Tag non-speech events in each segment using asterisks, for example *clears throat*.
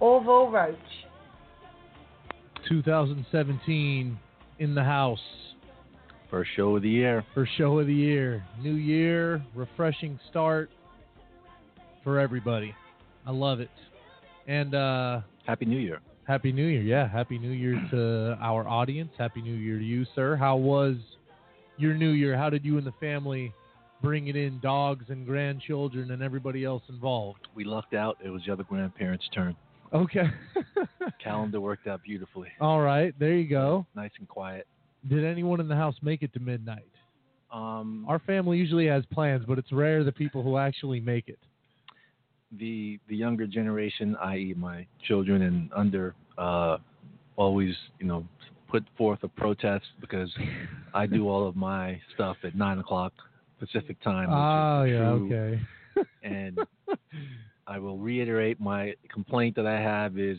Orville Roach. 2017 in the house. First show of the year. First show of the year. New year, refreshing start for everybody. I love it. And uh, Happy New Year. Happy New Year. Yeah, Happy New Year to our audience. Happy New Year to you, sir. How was your New Year? How did you and the family bring it in, dogs and grandchildren and everybody else involved? We lucked out. It was the other grandparents' turn. Okay. *laughs* Calendar worked out beautifully. All right, there you go. Nice and quiet. Did anyone in the house make it to midnight? Um, Our family usually has plans, but it's rare the people who actually make it. the the younger generation, i.e., my children and under, uh, always you know put forth a protest because I do all of my stuff at nine o'clock Pacific time. Oh, yeah, true. okay. and *laughs* I will reiterate my complaint that I have is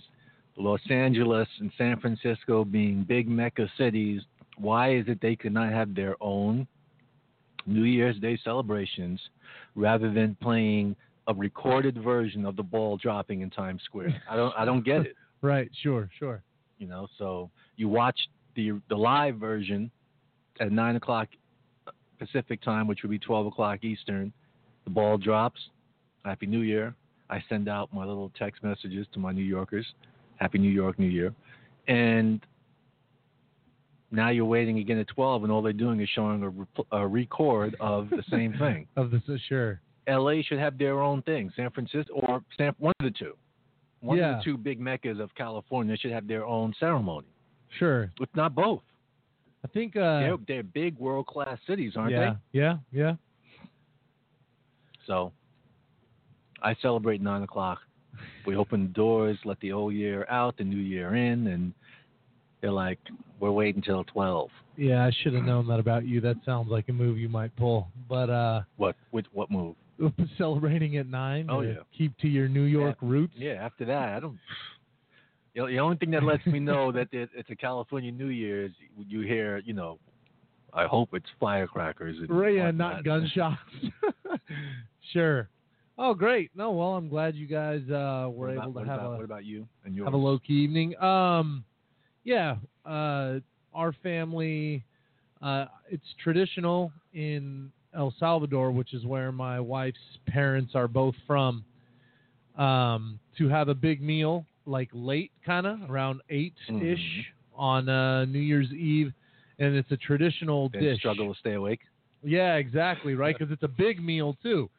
Los Angeles and San Francisco being big mecca cities. Why is it they could not have their own New Year's Day celebrations rather than playing a recorded version of the ball dropping in Times Square? I don't I don't get it. *laughs* Right, sure, sure. You know, so you watch the the live version at nine o'clock Pacific time, which would be twelve o'clock Eastern. The ball drops. Happy New Year. I send out my little text messages to my New Yorkers. Happy New York, New Year. And now you're waiting again at 12, and all they're doing is showing a, rep- a record of the same *laughs* thing. Of the sure. LA should have their own thing. San Francisco or San, one of the two. One Yeah. of the two big meccas of California should have their own ceremony. Sure. If not both. I think uh they're, they're big world class cities, aren't they? yeah, yeah, yeah. So I celebrate nine o'clock. We open the doors, let the old year out, the new year in, and they're like, We're waiting till twelve. Yeah, I should have known that about you. That sounds like a move you might pull. But uh What what what move? *laughs* celebrating at 9 Oh, yeah. keep to your New York roots. Yeah, after that, I don't. You know, the only thing that lets me know *laughs* that it- it's a California New Year is you hear, you know, I hope it's firecrackers. And Right, yeah, not gunshots. *laughs* sure. Oh, great. No, well, I'm glad you guys uh, were about, able to have about, a what about you and yours? have a low key evening. Um, yeah, uh, our family, uh, it's traditional in El Salvador, which is where my wife's parents are both from, um, to have a big meal like late, kind of around eight ish Mhm. on uh, New Year's Eve, and it's a traditional dish. struggle to stay awake. Yeah, exactly, right? Because it's a big meal too,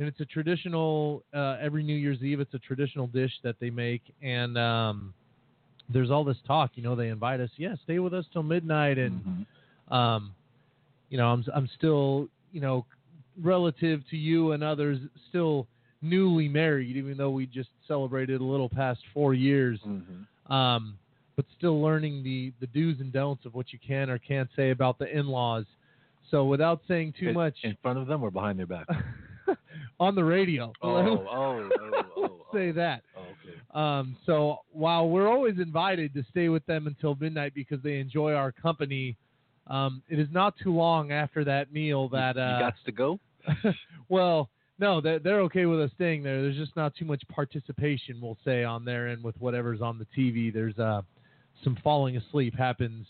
and it's a traditional. Uh, every New Year's Eve, it's a traditional dish that they make, and um, there's all this talk. You know, they invite us. Yeah, stay with us till midnight, and Mm-hmm. um, you know, I'm I'm still, you know, relative to you and others, still newly married, even though we just celebrated a little past four years. Mm-hmm. Um, but still learning the the do's and don'ts of what you can or can't say about the in-laws. So without saying too In- much, in front of them or behind their back. *laughs* *laughs* on the radio. Oh, oh, oh, oh, oh. *laughs* say that. Oh, okay. Um, so while we're always invited to stay with them until midnight because they enjoy our company, um, it is not too long after that meal that uh, you got to go. *laughs* well, no, they're, they're okay with us staying there. There's just not too much participation, we'll say, on their end with whatever's on the TV. There's uh, some falling asleep happens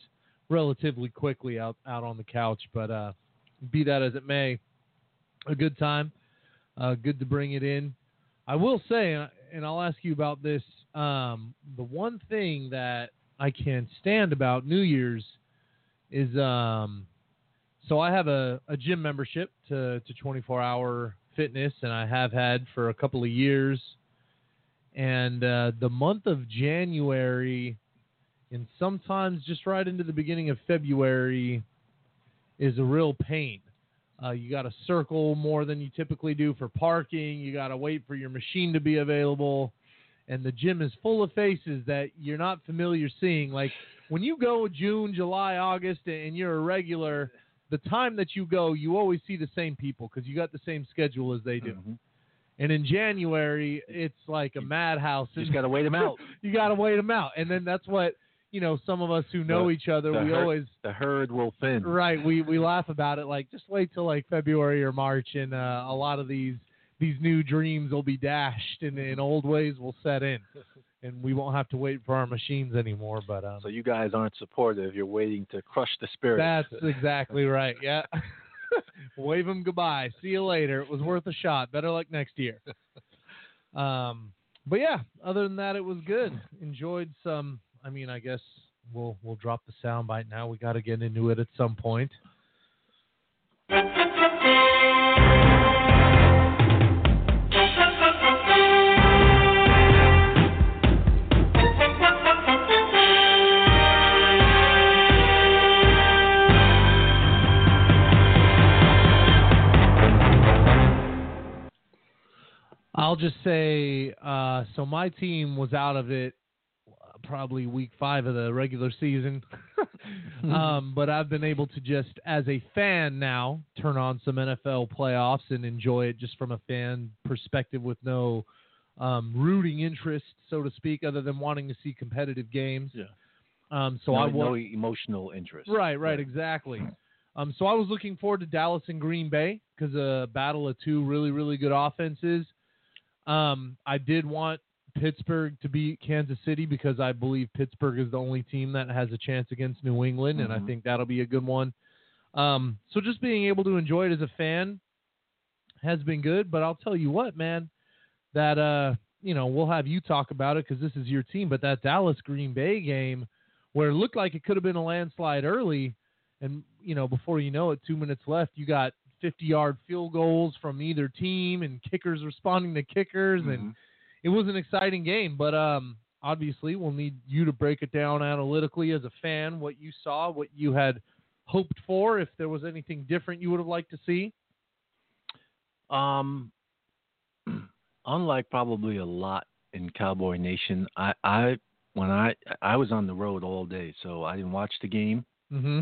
relatively quickly out, out on the couch, but uh, be that as it may, a good time. Uh, good to bring it in. I will say, and- and I'll ask you about this. Um, the one thing that I can't stand about New Year's is um, so I have a, a gym membership to, to 24 hour fitness, and I have had for a couple of years. And uh, the month of January, and sometimes just right into the beginning of February, is a real pain. Uh, you got to circle more than you typically do for parking. You got to wait for your machine to be available. And the gym is full of faces that you're not familiar seeing. Like when you go June, July, August, and you're a regular, the time that you go, you always see the same people because you got the same schedule as they do. Mhm. And in January, it's like a madhouse. *laughs* You just got to wait them out. you got to wait them out. And then that's what, you know, some of us who know The- each other, we herd- always The herd will thin. Right. We we laugh about it like just wait till like February or March and uh, a lot of these these new dreams will be dashed and, and old ways will set in. And we won't have to wait for our machines anymore. But um, So you guys aren't supportive. You're waiting to crush the spirit. that's exactly right. Yeah. *laughs* Wave them goodbye. See you later. It was worth a shot. Better luck next year. *laughs* Um, but yeah, other than that, it was good. Enjoyed some. I mean, I guess we'll we'll drop the soundbite now. We got to get into it at some point. I'll just say, uh, so my team was out of it probably week five of the regular season. *laughs* um, but I've been able to just, as a fan now, turn on some NFL playoffs and enjoy it just from a fan perspective with no um, rooting interest, so to speak, other than wanting to see competitive games. Yeah. Um, so no, I wa- no emotional interest. Right, right, Yeah. exactly. Um, so I was looking forward to Dallas and Green Bay because a battle of two really, really good offenses. Um, I did want Pittsburgh to beat Kansas City because I believe Pittsburgh is the only team that has a chance against New England, and I Mhm. think that'll be a good one. Um, so just being able to enjoy it as a fan has been good. But I'll tell you what, man, that uh, you know, we'll have you talk about it because this is your team. But that Dallas Green Bay game, where it looked like it could have been a landslide early, and you know, before you know it, two minutes left, you got 50 yard field goals from either team and kickers responding to kickers and Mhm. It was an exciting game but um obviously we'll need you to break it down analytically as a fan what you saw what you had hoped for if there was anything different you would have liked to see Um, *clears throat* unlike probably a lot in Cowboy Nation, I, I when I I was on the road all day, so I didn't watch the game. mm-hmm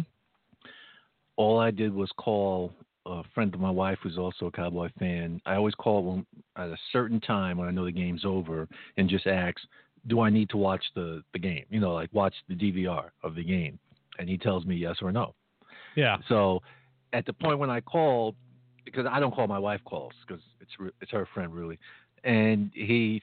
All I did was call a friend of my wife who's also a Cowboy fan. I always call when at a certain time when I know the game's over and just ask, "Do I need to watch the the game? You know, like watch the DVR of the game?" And he tells me yes or no. yeah So at the point when I called, because I don't call my wife calls because it's it's her friend really, and he,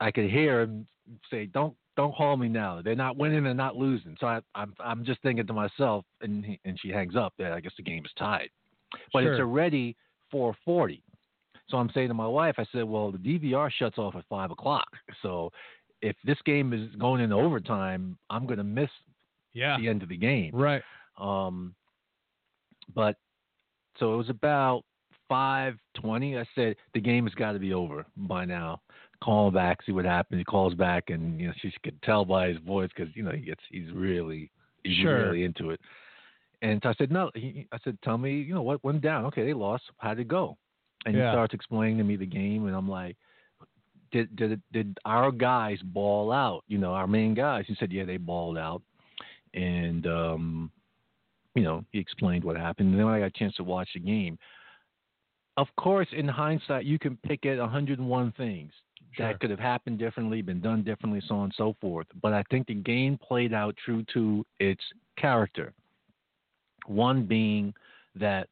I could hear him say, "Don't don't call me now. They're not winning. They're not losing." So I, I'm I'm just thinking to myself, and he, and she hangs up. That I guess the game is tied, but it's already 4:40. So I'm saying to my wife, I said, "Well, the DVR shuts off at five o'clock. So if this game is going into overtime, I'm going to miss yeah the end of the game." right Um, but so it was about five twenty. I said the game has got to be over by now. Call him back, see what happens. He calls back, and you know she could tell by his voice because you know he gets he's really he's Sure. really into it. And so I said no. He, I said tell me you know what went down. Okay, they lost. How would it go? And Yeah. he starts explaining to me the game, and I'm like. Did, did did our guys ball out? You know, our main guys. He said, yeah, they balled out, and um, you know, he explained what happened. And then when I got a chance to watch the game, of course, in hindsight, you can pick at 101 things Sure. that could have happened differently, been done differently, so on and so forth. But I think the game played out true to its character. One being that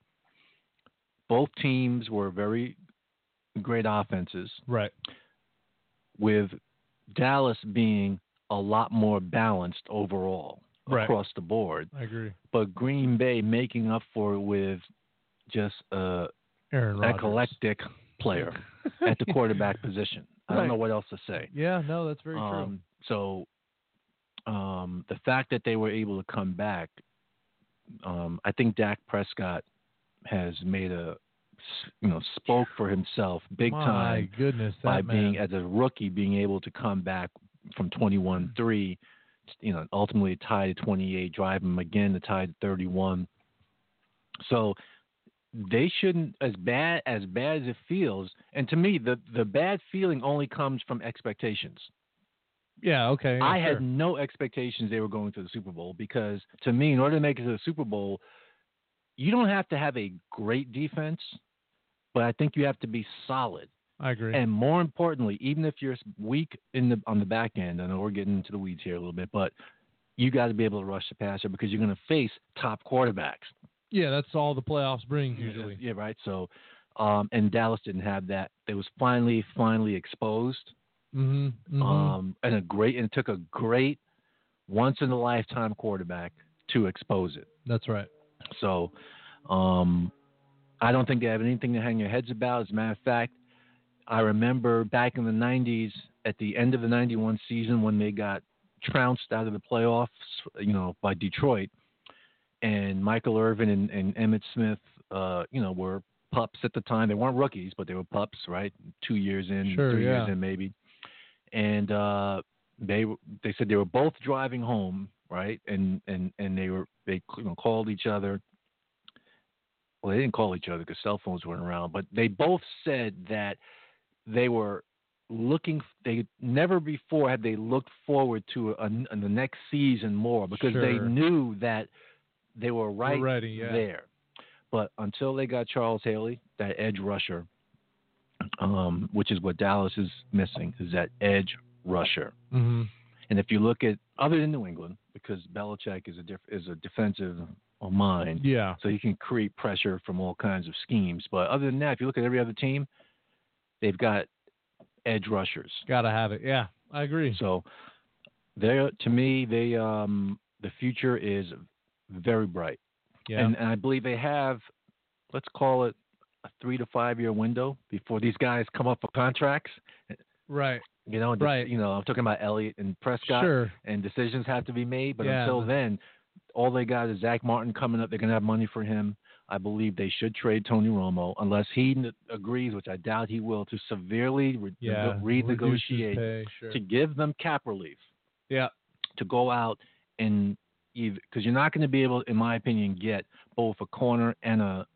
both teams were very great offenses, Right. with Dallas being a lot more balanced overall Right. across the board, I agree. but Green Bay making up for it with just a eclectic player *laughs* at the quarterback position. I don't know what else to say. Yeah, no, that's very true. Um, so um, the fact that they were able to come back, um, I think Dak Prescott has made a you know, spoke for himself big My time goodness, by man. being as a rookie being able to come back from 21-3, you know, ultimately tie to 28, drive him again to tie to 31. So they shouldn't as bad as bad as it feels. And to me, the the bad feeling only comes from expectations. Yeah, okay. I sure. had no expectations they were going to the Super Bowl because to me, in order to make it to the Super Bowl, you don't have to have a great defense, but I think you have to be solid. I agree. And more importantly, even if you're weak in the on the back end, I know we're getting into the weeds here a little bit, but you got to be able to rush the passer because you're going to face top quarterbacks. yeah, that's all the playoffs bring usually. Yeah, right. So, um, and Dallas didn't have that. It was finally, finally exposed. Mm-hmm. Um, and a great, and it took a great, once in a lifetime quarterback to expose it. that's right. So, um, I don't think they have anything to hang their heads about. As a matter of fact, I remember back in the 90s, at the end of the 91 season, when they got trounced out of the playoffs, you know, by Detroit, and Michael Irvin and, and Emmitt Smith, uh, you know, were pups at the time. They weren't rookies, but they were pups, right? Two years in, Sure, three years in, maybe. And uh, they they said they were both driving home, right? And and and they were they you know, called each other. Well, they didn't call each other because cell phones weren't around, but they both said that they were looking. They never before had they looked forward to a, a, the next season more because they knew that they were right ready, yeah. there. But until they got Charles Haley, that edge rusher, um, which is what Dallas is missing, is that edge rusher. Mm-hmm. And if you look at other than New England, because Belichick is a diff, is a defensive mind, Yeah. so he can create pressure from all kinds of schemes. But other than that, if you look at every other team, they've got edge rushers. Gotta have it. Yeah, I agree. So they to me, they um, the future is very bright. Yeah. And, and I believe they have, let's call it a three to five year window before these guys come up for contracts. right. You know, Right. You know, I'm talking about Elliott and Prescott, Sure. and decisions have to be made. But Yeah, until then, all they got is Zack Martin coming up. They're going to have money for him. I believe they should trade Tony Romo unless he n- agrees, which I doubt he will, to severely re- Yeah. his renegotiate pay, Sure. to give them cap relief Yeah. to go out and because you're not going to be able, in my opinion, get both a corner and a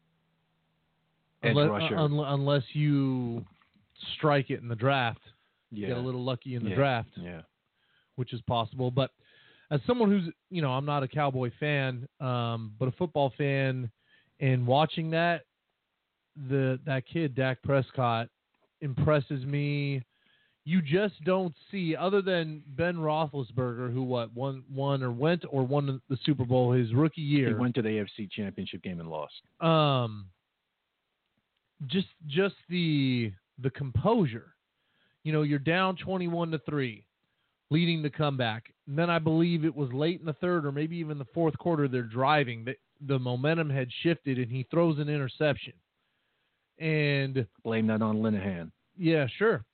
Unless, rusher. un- unless you strike it in the draft, yeah. get a little lucky in the Yeah. draft, Yeah. which is possible. But as someone who's, you know, I'm not a Cowboy fan, um, but a football fan, and watching that, the that kid Dak Prescott impresses me. You just don't see, other than Ben Roethlisberger, who what won won or went or won the Super Bowl his rookie year. He went to the AFC Championship game and lost. um just just the the composure. You know you're down 21 to 3 leading the comeback. And then i believe it was late in the third or maybe even the fourth quarter they're driving the, the momentum had shifted and he throws an interception. And Blame that on Linehan. yeah sure.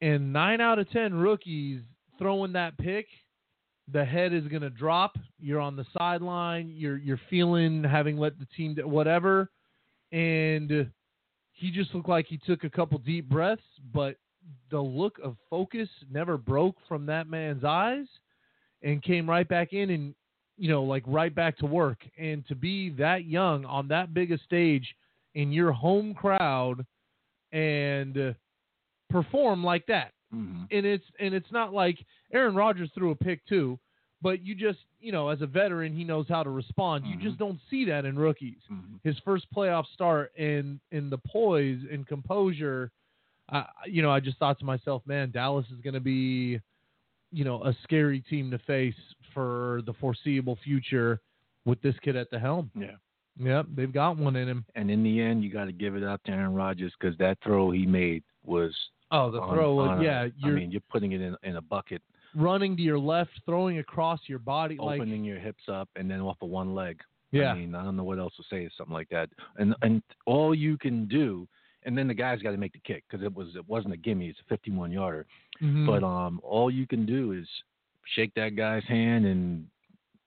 And 9 out of 10 rookies throwing that pick the head is going to drop. You're on the sideline. You're you're feeling having let the team whatever. And he just looked like he took a couple deep breaths, but the look of focus never broke from that man's eyes and came right back in and you know like right back to work. And to be that young on that big a stage in your home crowd and uh, perform like that. Mm-hmm. and it's and it's not like Aaron Rodgers threw a pick too, but you just you know as a veteran he knows how to respond. You Mhm. just don't see that in rookies. Mhm. His first playoff start and and the poise and composure, I you know I just thought to myself, man, Dallas is going to be, you know, a scary team to face for the foreseeable future with this kid at the helm. Yeah. Yep, they've got one in him. And in the end, you got to give it up to Aaron Rodgers because that throw he made was Oh, the on- throw was yeah. I mean, you're putting it in in a bucket, running to your left, throwing across your body, like opening your hips up, and then off of one leg. yeah, I mean, I don't know what else to say. Something like that, and and all you can do, and then the guy's got to make the kick because it was it wasn't a gimme. It's a 51 yarder. Mhm. But um, all you can do is shake that guy's hand and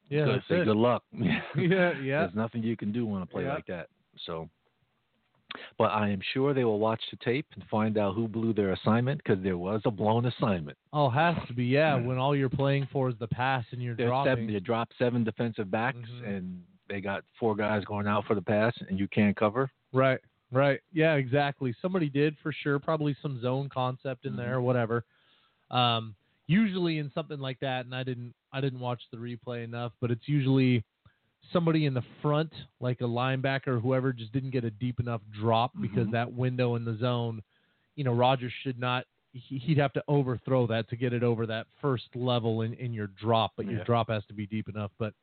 yeah, good, say it. good luck. *laughs* yeah, yeah. There's nothing you can do on a play Yeah. like that. So, but I am sure they will watch the tape and find out who blew their assignment because there was a blown assignment. Oh, has to be yeah. When all you're playing for is the pass and you're There's dropping. seven, they dropped seven defensive backs Mhm. and they got four guys going out for the pass and you can't cover. Right, right. Yeah, exactly. Somebody did for sure. Probably some zone concept in Mhm. there, whatever. Um, usually in something like that, and I didn't, I didn't watch the replay enough, but it's usually somebody in the front, like a linebacker or whoever, just didn't get a deep enough drop because Mhm. that window in the zone, you know, Rodgers should not. he- He'd have to overthrow that to get it over that first level in, in your drop, but your Yeah. drop has to be deep enough. But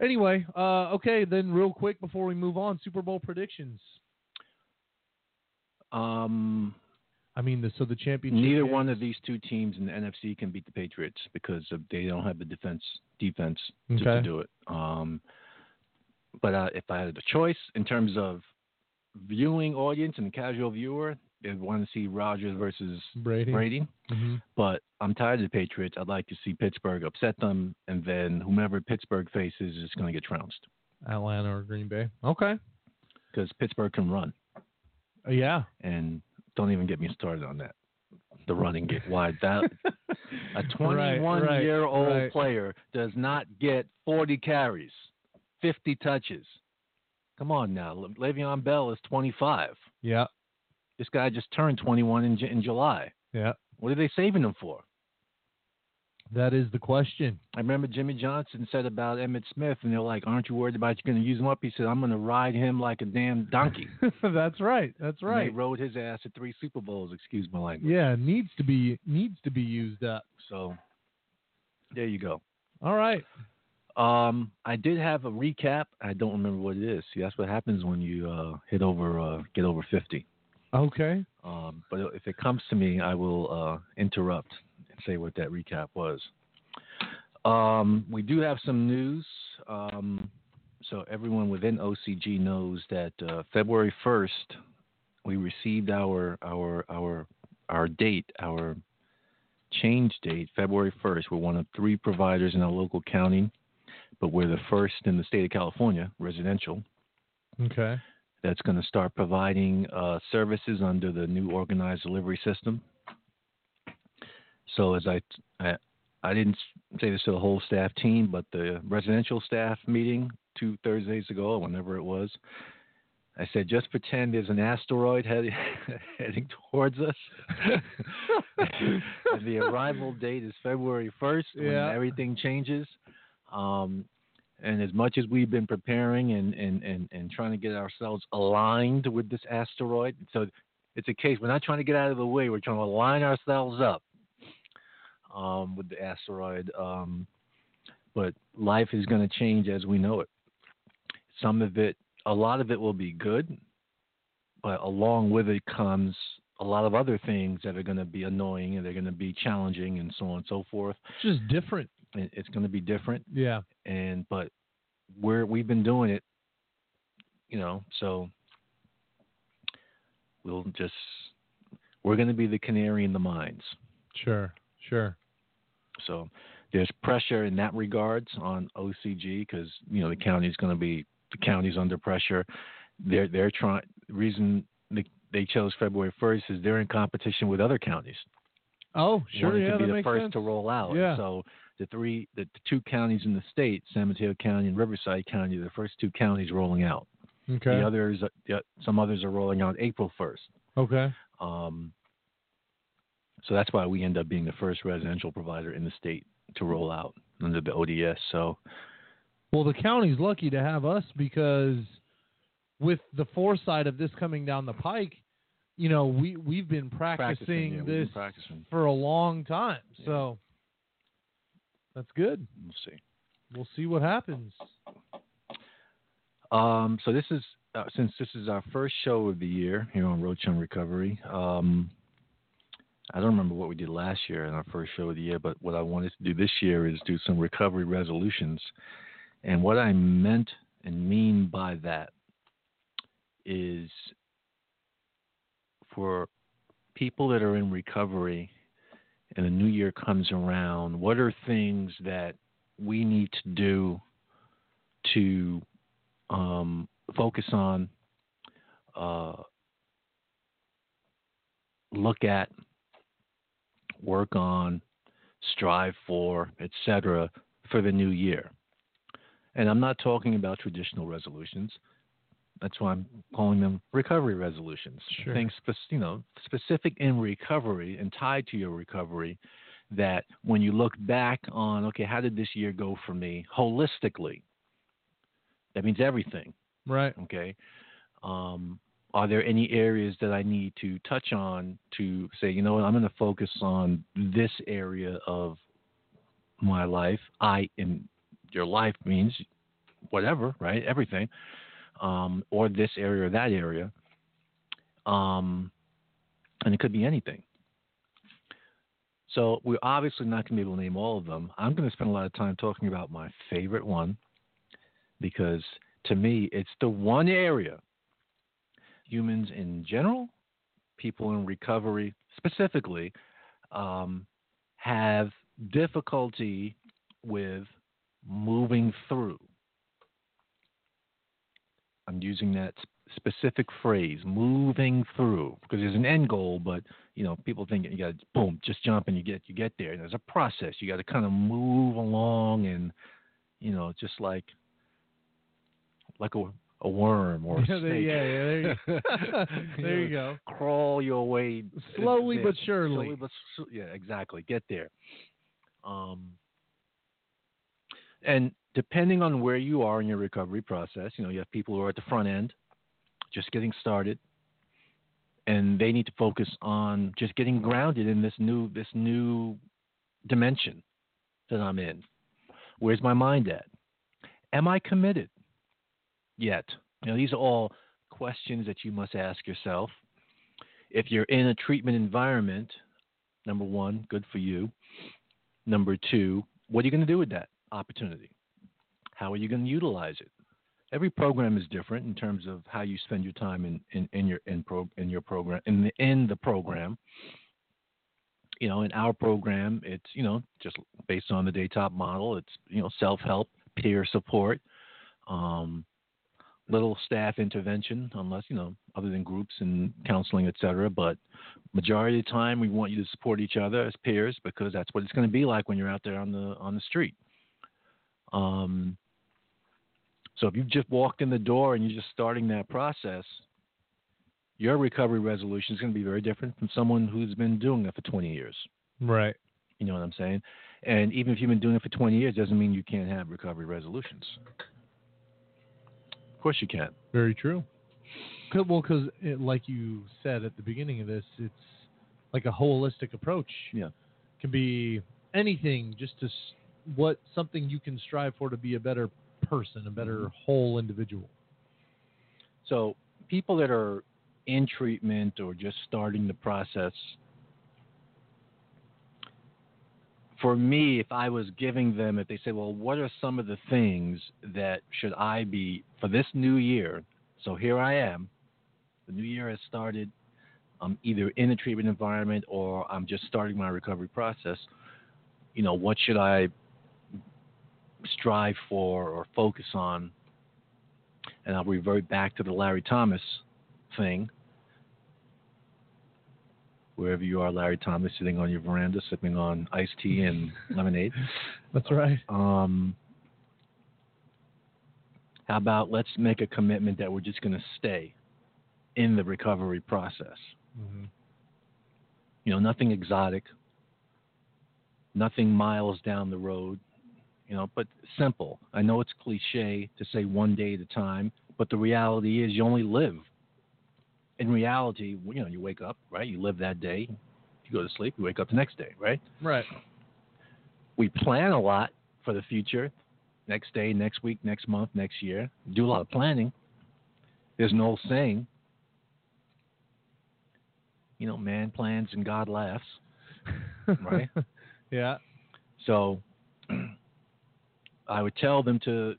anyway, uh, okay, then real quick before we move on, Super Bowl predictions. Um, I mean, the, so the championship. neither games- one of these two teams in the NFC can beat the Patriots because of, they don't have the defense defense to, to do it. Um, but uh, if I had a choice in terms of viewing audience and the casual viewer, they'd want to see Rodgers versus Brady. Brady. hmm But I'm tired of the Patriots. I'd like to see Pittsburgh upset them, and then whomever Pittsburgh faces is going to get trounced Atlanta or Green Bay. Okay. because Pittsburgh can run. Uh, yeah. And don't even get me started on that. The running get wide. That *laughs* a 21 Right, year old right. player does not get 40 carries, 50 touches. Come on now. Le- Le'Veon Bell is 25. Yeah. This guy just turned 21 in, in July. Yeah. What are they saving him for? That is the question. I remember Jimmy Johnson said about Emmitt Smith, and they're like, "Aren't you worried about you going to use him up?" He said, "I'm going to ride him like a damn donkey." *laughs* That's right. That's And right. they rode his ass at three Super Bowls. Excuse my language. Yeah, needs to be needs to be used up. So there you go. All right. Um, I did have a recap. I don't remember what it is. See, that's what happens when you uh, hit over, uh, get over fifty. Okay. Um, but if it comes to me, I will uh, interrupt and say what that recap was. Um, we do have some news. Um, so everyone within OCG knows that uh, February first, we received our our our our date, our change date, February first. We're one of three providers in our local county, but we're the first in the state of California, residential Okay. that's going to start providing uh, services under the new organized delivery system. So as I, I, I didn't say this to the whole staff team, but the residential staff meeting two Thursdays ago, whenever it was, I said just pretend there's an asteroid head, *laughs* heading towards us, *laughs* and the arrival date is February 1st when Yeah. everything changes. Um, and as much as we've been preparing and, and, and, and trying to get ourselves aligned with this asteroid, so it's a case we're not trying to get out of the way, we're trying to line ourselves up um, with the asteroid. Um, but life is going to change as we know it. Some of it, a lot of it will be good, but along with it comes a lot of other things that are going to be annoying and they're going to be challenging and so on and so forth. It's just different. It's going to be different Yeah. and but we're we've been doing it, you know, so we'll just we're going to be the canary in the mines. Sure. Sure. So there's pressure in that regards on OCG because you know the county's going to be the county's under pressure. They're they're trying. Reason they, they chose February 1st is they're in competition with other counties. Oh, sure. Yeah, to be that the makes first sense. to roll out. Yeah. So the three, the, the two counties in the state, San Mateo County and Riverside County, the first two counties rolling out. Okay. The others, uh, the, some others are rolling out April first. Okay. Um, so that's why we end up being the first residential provider in the state to roll out under the ODS. So Well, the county's lucky to have us because with the foresight of this coming down the pike, you know, we we've been practicing, Practicing, yeah, we've been this practicing. for a long time. Yeah. So that's good. we'll see. We'll see what happens. Um, so this is uh, since this is our first show of the year here on Roach on Recovery. Um, I don't remember what we did last year in our first show of the year, but what I wanted to do this year is do some recovery resolutions. And what I meant and mean by that is for people that are in recovery and the new year comes around, what are things that we need to do to um, focus on, uh, look at, work on, strive for, etc., for the new year. And I'm not talking about traditional resolutions. That's why I'm calling them recovery resolutions. Sure. Things, you know, specific in recovery and tied to your recovery. That when you look back on, okay, how did this year go for me holistically? That means everything. Right. Okay. Um, are there any areas that I need to touch on to say, you know what, I'm going to focus on this area of my life? I in your life means whatever, right? Everything, um, or this area or that area, um, and it could be anything. So we're obviously not going to be able to name all of them. I'm going to spend a lot of time talking about my favorite one because to me, it's the one area humans in general, people in recovery specifically, um, have difficulty with moving through. I'm using that specific phrase, moving through, because there's an end goal, but you know, people think you got to boom, just jump and you get you get there. And there's a process. You got to kind of move along, and you know, just like like a a worm or a *laughs* Yeah, there- snake. yeah, yeah, there you- *laughs* *laughs* there you go. Crawl your way Slowly but surely. Slowly but yeah, exactly. Get there. Um, and depending on where you are in your recovery process, you know, you have people who are at the front end, just getting started, and they need to focus on just getting grounded in this new this new dimension that I'm in. Where's my mind at? Am I committed yet? You know, these are all questions that you must ask yourself. If you're in a treatment environment, number one, good for you. Number two, what are you going to do with that opportunity? How are you going to utilize it? Every program is different in terms of how you spend your time in, in, in your in pro in your program in the in the program. You know, in our program, it's you know just based on the Daytop model. It's you know self help, peer support, um, little staff intervention, unless you know other than groups and counseling, et cetera. But majority of the time, we want you to support each other as peers because that's what it's going to be like when you're out there on the on the street. Um, so if you've just walked in the door and you're just starting that process, your recovery resolution is going to be very different from someone who's been doing it for 20 years. Right. You know what I'm saying? And even if you've been doing it for 20 years, doesn't mean you can't have recovery resolutions. Of course you can. Very true. 'Cause- Well, because like you said at the beginning of this, it's like a holistic approach. Yeah. Can be anything, just to what something you can strive for to be a better person, a better mm-hmm. whole individual. So people that are in treatment or just starting the process, for me, if I was giving them, if they say, well, what are some of the things that should I be for this new year? So here I am. The new year has started. I'm either in a treatment environment or I'm just starting my recovery process. You know, what should I strive for or focus on and I'll revert back to the Larry Thomas thing. Wherever you are, Larry Thomas, sitting on your veranda, sipping on iced tea and *laughs* lemonade. That's right. Um, how about let's make a commitment that we're just going to stay in the recovery process? hmm You know, nothing exotic. nothing miles down the road, you know, but simple. I know it's cliche to say one day at a time, but the reality is you only live. In reality, you know, you wake up, right? You live that day. You go to sleep, you wake up the next day, right? Right. We plan a lot for the future, next day, next week, next month, next year. Do a lot of planning. There's an old saying, you know, man plans and God laughs. *laughs* Right. yeah. So *clears throat* I would tell them to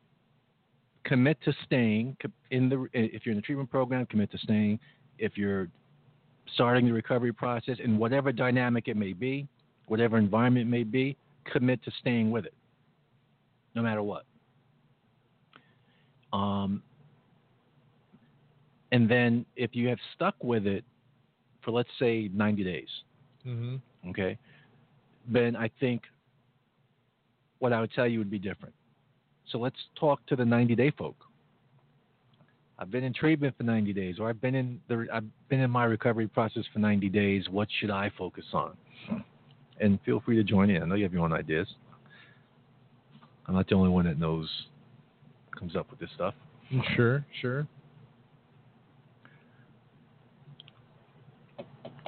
commit to staying in the if you're in the treatment program, commit to staying. If you're starting the recovery process in whatever dynamic it may be, whatever environment it may be, commit to staying with it, no matter what. Um, and then if you have stuck with it for let's say 90 days, hmm okay, then I think what I would tell you would be different. So let's talk to the 90 day folk. I've been in treatment for 90 days, or I've been in the I've been in my recovery process for 90 days. What should I focus on? And feel free to join in. I know you have your own ideas. I'm not the only one that knows comes up with this stuff. Sure. Sure.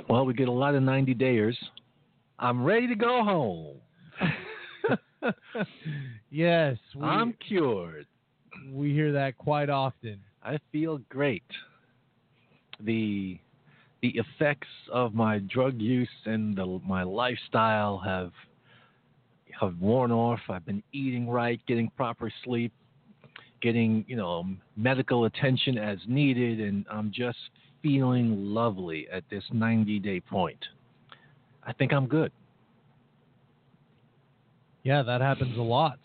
Well, we get a lot of 90 dayers. I'm ready to go home. *laughs* yes, we, I'm cured. we hear that quite often. I feel great. The the effects of my drug use and the, my lifestyle have have worn off. I've been eating right, getting proper sleep, getting you know medical attention as needed, and I'm just feeling lovely at this 90 day point. I think I'm good. Yeah, that happens a lot.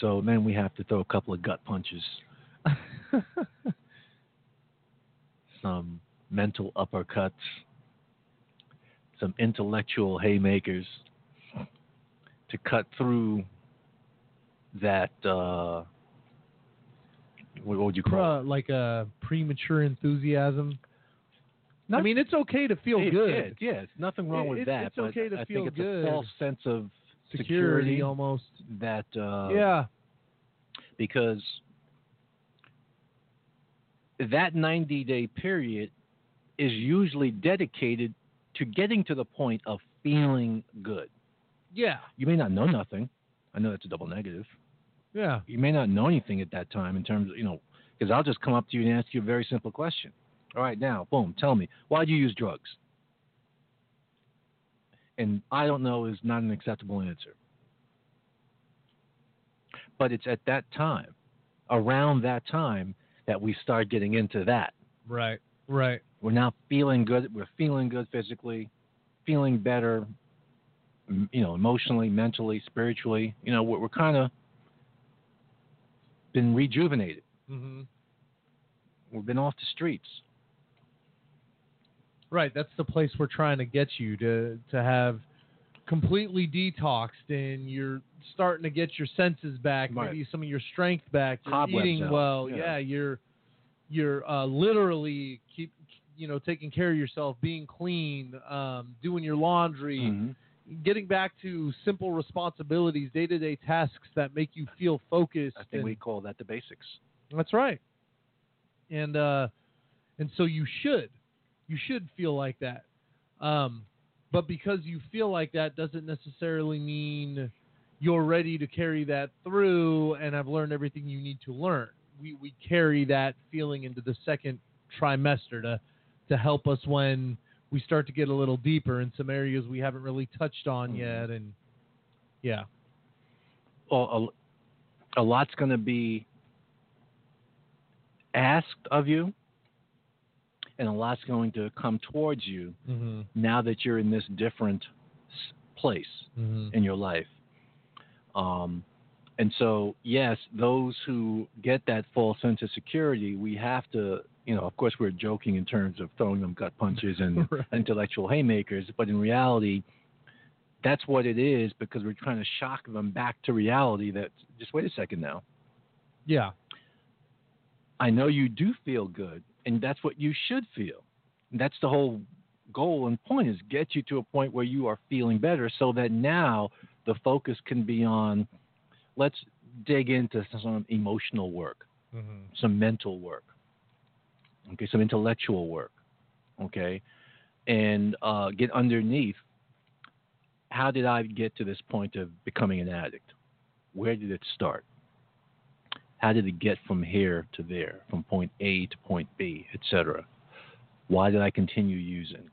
So then we have to throw a couple of gut punches, *laughs* some mental uppercuts, some intellectual haymakers to cut through that. Uh, what would you call Uh, like a premature enthusiasm. I mean, it's okay to feel it? good. Yeah, yeah, it's nothing wrong Yeah, with it- that. it's but okay to I feel think it's good. a false sense of Security, security almost. that. Uh, yeah. because that 90 day period is usually dedicated to getting to the point of feeling good. Yeah. You may not know nothing. I know that's a double negative. Yeah. You may not know anything at that time in terms of, you know, because I'll just come up to you and ask you a very simple question. All right, now, boom, tell me, why do you use drugs? And I don't know is not an acceptable answer. But it's at that time, around that time, that we start getting into that. Right. Right. We're now feeling good. We're feeling good physically, feeling better, you know, emotionally, mentally, spiritually. You know, we're, we're kind of been rejuvenated. hmm We've been off the streets. Right. That's the place we're trying to get you to to have completely detoxed and you're starting to get your senses back, Right. maybe some of your strength back. You're eating out, well. yeah. Yeah. You're you're uh, literally keep you know taking care of yourself, being clean, um, doing your laundry, Mhm. getting back to simple responsibilities, day to day tasks that make you feel focused. I think and- we call that the basics. That's right. And uh, and so you should, you should feel like that. Um, but because you feel like that doesn't necessarily mean you're ready to carry that through and I've learned everything you need to learn. We we carry that feeling into the second trimester to to help us when we start to get a little deeper in some areas we haven't really touched on Mhm. yet. And yeah, Well, a, a lot's going to be asked of you, and a lot's going to come towards you mm-hmm. now that you're in this different place Mm-hmm. in your life. Um, and so, yes, those who get that false sense of security, we have to, you know, of course, we're joking in terms of throwing them gut punches and *laughs* Right. intellectual haymakers, but in reality, that's what it is because we're trying to shock them back to reality that just wait a second now. yeah, I know you do feel good, and that's what you should feel. That's the whole goal and point is get you to a point where you are feeling better so that now the focus can be on let's dig into some emotional work, Mhm. some mental work, okay, some intellectual work, okay, and uh, get underneath how did I get to this point of becoming an addict? Where did it start? How did it get from here to there, from point A to point B, etc.? Why did I continue using?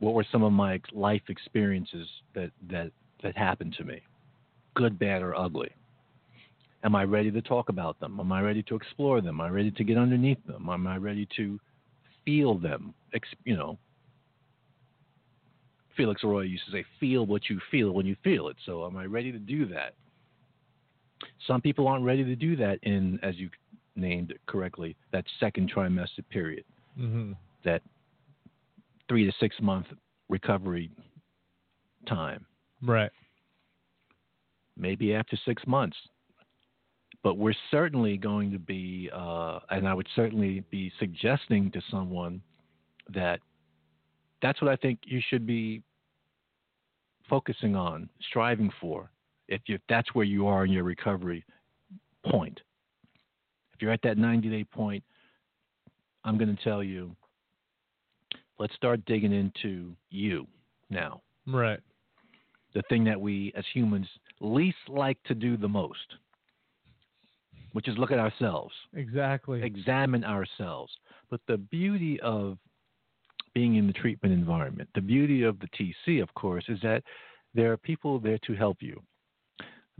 What were some of my life experiences that, that, that happened to me? Good, bad, or ugly? Am I ready to talk about them? Am I ready to explore them? Am I ready to get underneath them? Am I ready to feel them? You know, Felix Arroyo used to say, feel what you feel when you feel it. So am I ready to do that? Some people aren't ready to do that in, as you named it correctly, that second trimester period, Mhm. that three to six month recovery time. Right. maybe after six months. But we're certainly going to be, uh, and I would certainly be suggesting to someone that that's what I think you should be focusing on, striving for, if, you, if that's where you are in your recovery point. If you're at that 90 day point, I'm going to tell you, let's start digging into you now Right. the thing that we as humans least like to do the most, which is look at ourselves, Exactly. examine ourselves. But the beauty of being in the treatment environment, the beauty of the TC, of course, is that there are people there to help you.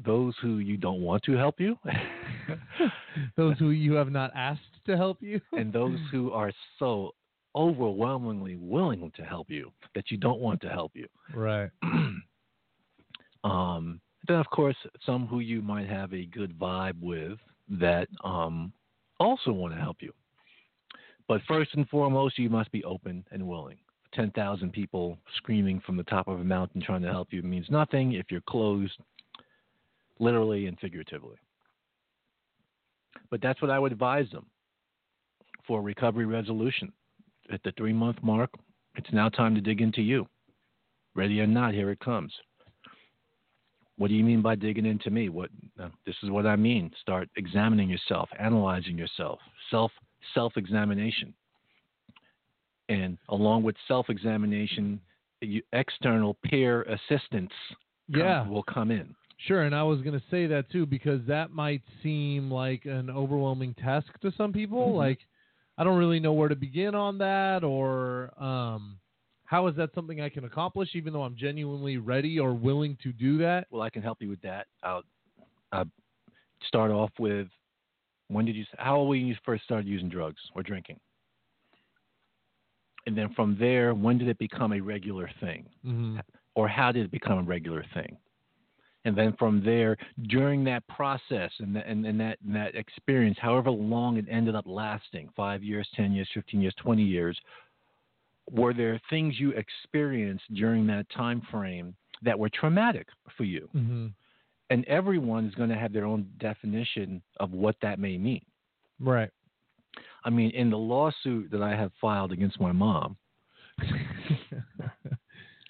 Those who you don't want to help you, *laughs* Those who you have not asked to help you. *laughs* and those who are so overwhelmingly willing to help you that you don't want to help you. Right. *clears throat* um, then, of course, some who you might have a good vibe with that um, also want to help you. But first and foremost, you must be open and willing. 10,000 people screaming from the top of a mountain trying to help you means nothing if you're closed, literally and figuratively. But that's what I would advise them for recovery resolution. At the three month mark, it's now time to dig into you. Ready or not, here it comes. What do you mean by digging into me? What uh, this is what I mean. Start examining yourself, analyzing yourself, self self examination, and along with self examination, external peer assistance come- will come in. Sure, and I was going to say that too because that might seem like an overwhelming task to some people. Mhm. Like, I don't really know where to begin on that, or um, how is that something I can accomplish, even though I'm genuinely ready or willing to do that? Well, I can help you with that. I'll, i start off with when did you? How old were you you first started using drugs or drinking? And then from there, when did it become a regular thing? Mm-hmm. or how did it become a regular thing? And then from there, during that process and, that, and, and that, and that experience, however long it ended up lasting five years, 10 years, 15 years, 20 years were there things you experienced during that time frame that were traumatic for you? Mm-hmm. And everyone is going to have their own definition of what that may mean. Right. I mean, in the lawsuit that I have filed against my mom, *laughs*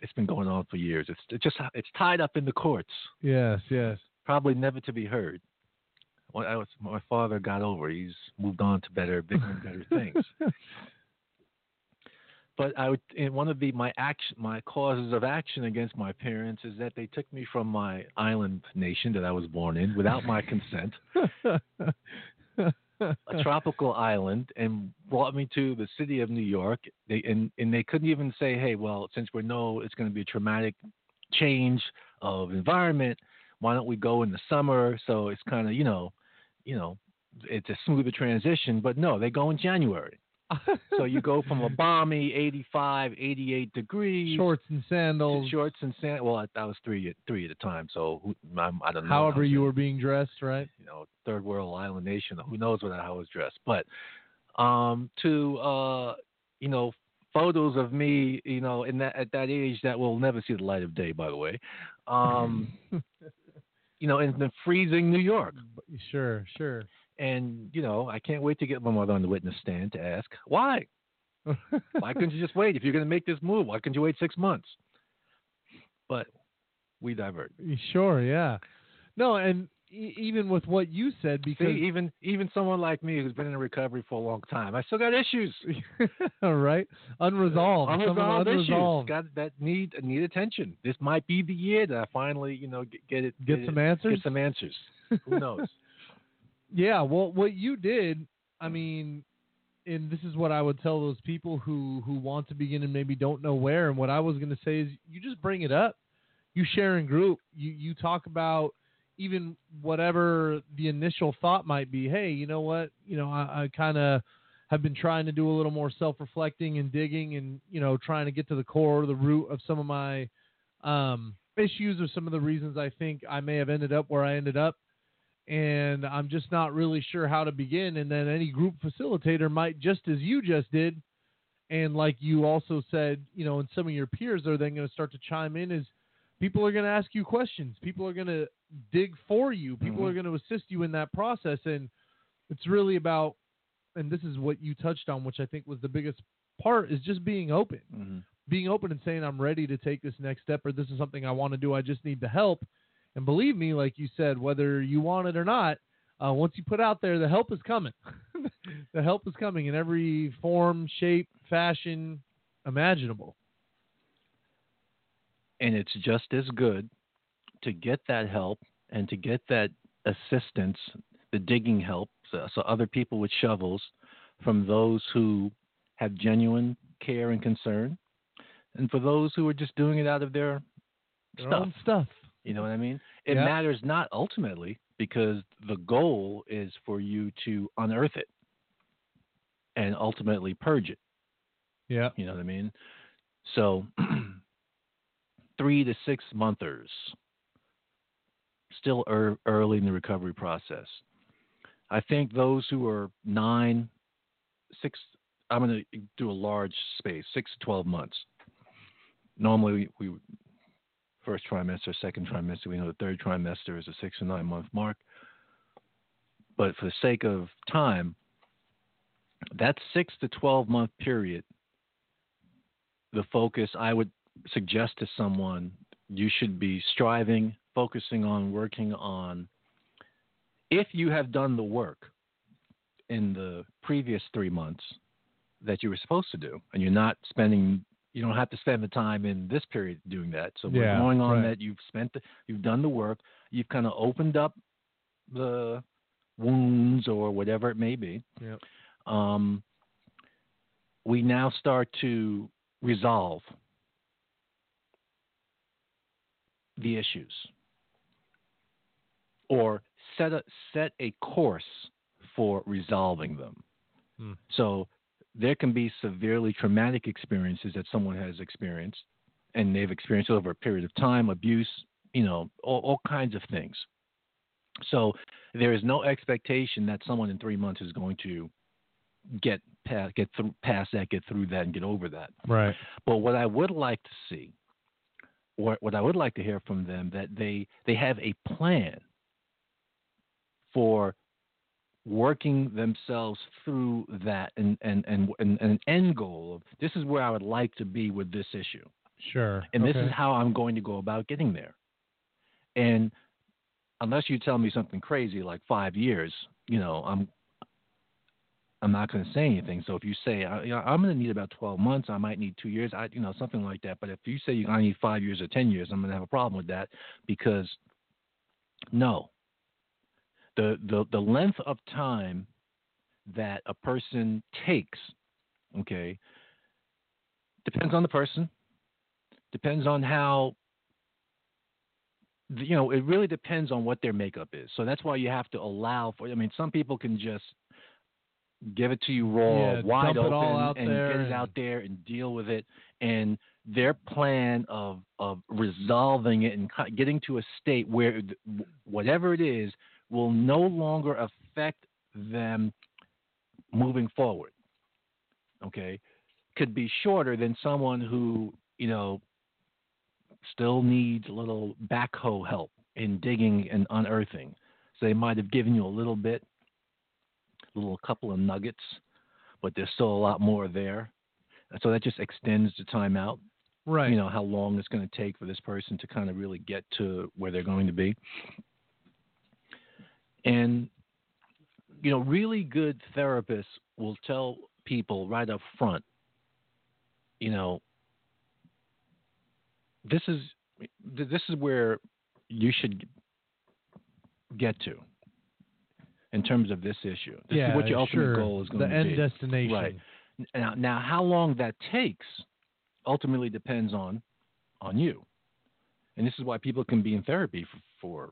it's been going on for years. It's, it's just it's tied up in the courts. yes, yes. probably never to be heard. When I was, my father got over. He's moved on to better, bigger, and better *laughs* things. But I would, in one of the my action, my causes of action against my parents is that they took me from my island nation that I was born in without my consent, *laughs* a tropical island, and brought me to the city of New York. They and and they couldn't even say, hey, well, since we know it's going to be a traumatic change of environment, why don't we go in the summer? So it's kind of you know, you know, it's a smoother transition. But no, they go in January. So you go from *laughs* a balmy 85, 88 degrees. shorts and sandals. shorts and sand. Well, I, I was three at three at a time, so who, I'm, I don't know. However, you were being dressed, right? you know, third world island nation. Who knows what I was dressed? But um, to uh, you know, photos of me, you know, in that at that age that will never see the light of day. By the way, um, *laughs* you know, in the freezing New York. Sure, sure. And you know, I can't wait to get my mother on the witness stand to ask why. Why couldn't you just wait? If you're going to make this move, why couldn't you wait six months? But we divert. Sure, yeah. No, and e- even with what you said, because See, even even someone like me who's been in recovery for a long time, I still got issues. *laughs* all right, unresolved, them unresolved issues got that need need attention. This might be the year that I finally, you know, get, get it, Get it- some answers? Get some answers. Who knows? *laughs* Yeah, well, what you did, I mean, and this is what I would tell those people who who want to begin and maybe don't know where. And what I was going to say is, you just bring it up. You share in group. You you talk about even whatever the initial thought might be. Hey, you know what? You know, I, I kind of have been trying to do a little more self reflecting and digging, and you know, trying to get to the core, the root of some of my um, issues or some of the reasons I think I may have ended up where I ended up and I'm just not really sure how to begin. And then any group facilitator might, just as you just did, and like you also said, you know, and some of your peers are then going to start to chime in. Is people are going to ask you questions, people are going to dig for you, people Mhm. are going to assist you in that process, and it's really about. And this is what you touched on, which I think was the biggest part, is just being open hmm being open and saying I'm ready to take this next step or this is something I want to do. I just need the help. And believe me, like you said, whether you want it or not, uh, once you put out there, the help is coming. *laughs* the help is coming in every form, shape, fashion imaginable. And it's just as good to get that help and to get that assistance, the digging help, so, so other people with shovels, from those who have genuine care and concern, and for those who are just doing it out of their Their stuff. own stuff. You know what I mean? It Yeah. matters not ultimately because the goal is for you to unearth it and ultimately purge it. Yeah. You know what I mean? So, *clears throat* three to six monthers, still ear early in the recovery process. I think those who are nine, six, I'm going to do a large space, six to 12 months. Normally, we, we first trimester, second trimester, we know the third trimester is a six or nine month mark. But for the sake of time, that six to 12 month period, the focus I would suggest to someone you should be striving, focusing on working on. If you have done the work in the previous three months that you were supposed to do, and you're not spending, you don't have to spend the time in this period doing that. So we're Yeah, going on right. that you've spent, the, you've done the work, you've kind of opened up the wounds or whatever it may be. Yep. Um, we now start to resolve the issues or set a set a course for resolving them. Hmm. So there can be severely traumatic experiences that someone has experienced and they've experienced over a period of time, abuse, you know, all, all kinds of things. So there is no expectation that someone in three months is going to get past, get through, past that, get through that, and get over that. Right. But what I would like to see, or what I would like to hear from them, that they they have a plan for working themselves through that, and and and, and an end goal of this is where I would like to be with this issue Sure. and this is how I'm going to go about getting there. And unless you tell me something crazy like five years, you know, I'm I'm not going to say anything. So if you say I, you know, I'm going to need about 12 months, I might need two years, I you know something like that. But if you say you I need five years or 10 years, I'm going to have a problem with that because no, the the the length of time that a person takes, okay, depends on the person depends on how you know it really depends on what their makeup is. So that's why you have to allow for i mean some people can just give it to you raw Yeah, wide open all out and there get it out there and deal with it. And their plan of of resolving it and getting to a state where whatever it is will no longer affect them moving forward okay could be shorter than someone who you know still needs a little backhoe help in digging and unearthing. So they might have given you a little bit, a little couple of nuggets, but there's still a lot more there. And so that just extends the time out. Right. You know how long it's going to take for this person to kind of really get to where they're going to be. And you know, really good therapists will tell people right up front, you know, this is this is where you should get to in terms of this issue. This yeah, is what your ultimate sure. goal is going the to end destination. Right. Now, now, how long that takes ultimately depends on on you, and this is why people can be in therapy for, for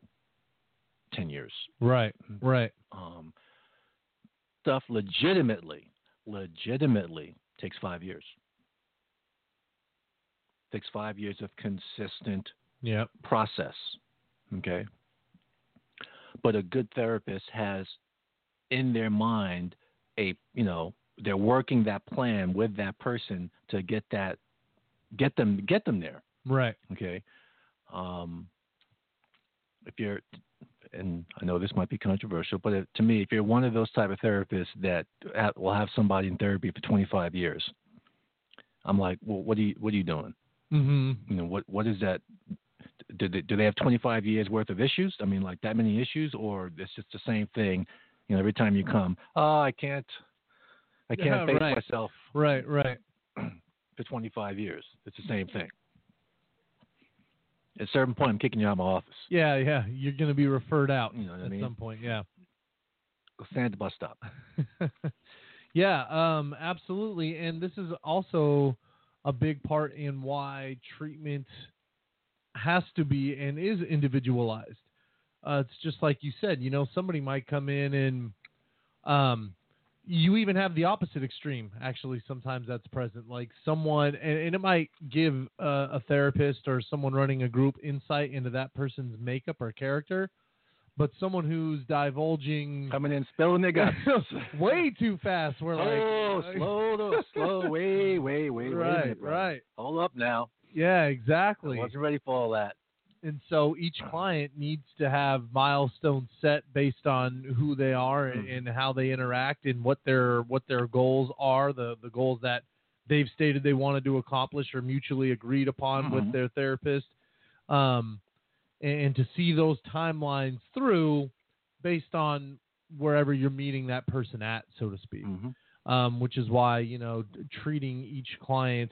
ten years. Right. Right. Um, stuff legitimately, legitimately takes five years. Takes five years of consistent Yep. process. Okay. But a good therapist has in their mind a you know they're working that plan with that person to get that get them get them there. Right. Okay. Um, if you're and I know this might be controversial, but if, to me, if you're one of those type of therapists that ha- will have somebody in therapy for 25 years, I'm like, well, what are you what are you doing? Mm-hmm. you know what what is that do they, do they have 25 years worth of issues i mean like that many issues or it's just the same thing you know every time you come oh i can't i can't Yeah, face right. myself Right. Right. *clears throat* for 25 years it's the same thing at a certain point i'm kicking you out of my office Yeah. Yeah. You're going to be referred out You know what I at mean? some point. Yeah. go stand at the bus stop *laughs* yeah, um, absolutely. And this is also a big part in why treatment has to be and is individualized. Uh, it's just like you said, you know, somebody might come in and um, you even have the opposite extreme. Actually, sometimes that's present. Like someone, and, and it might give uh, a therapist or someone running a group insight into that person's makeup or character. But someone who's divulging coming in spilling their guts *laughs* way too fast. We're oh like, slow to, slow way way way a right, minute, right, hold up now yeah, i exactly. wasn't ready for all that And so each client needs to have milestones set based on who they are and, Mhm. and how they interact and what their what their goals are, the the goals that they've stated they wanted to accomplish or mutually agreed upon with Mhm. their therapist. Um, and, and to see those timelines through based on wherever you're meeting that person at, so to speak hmm um, which is why you know treating each client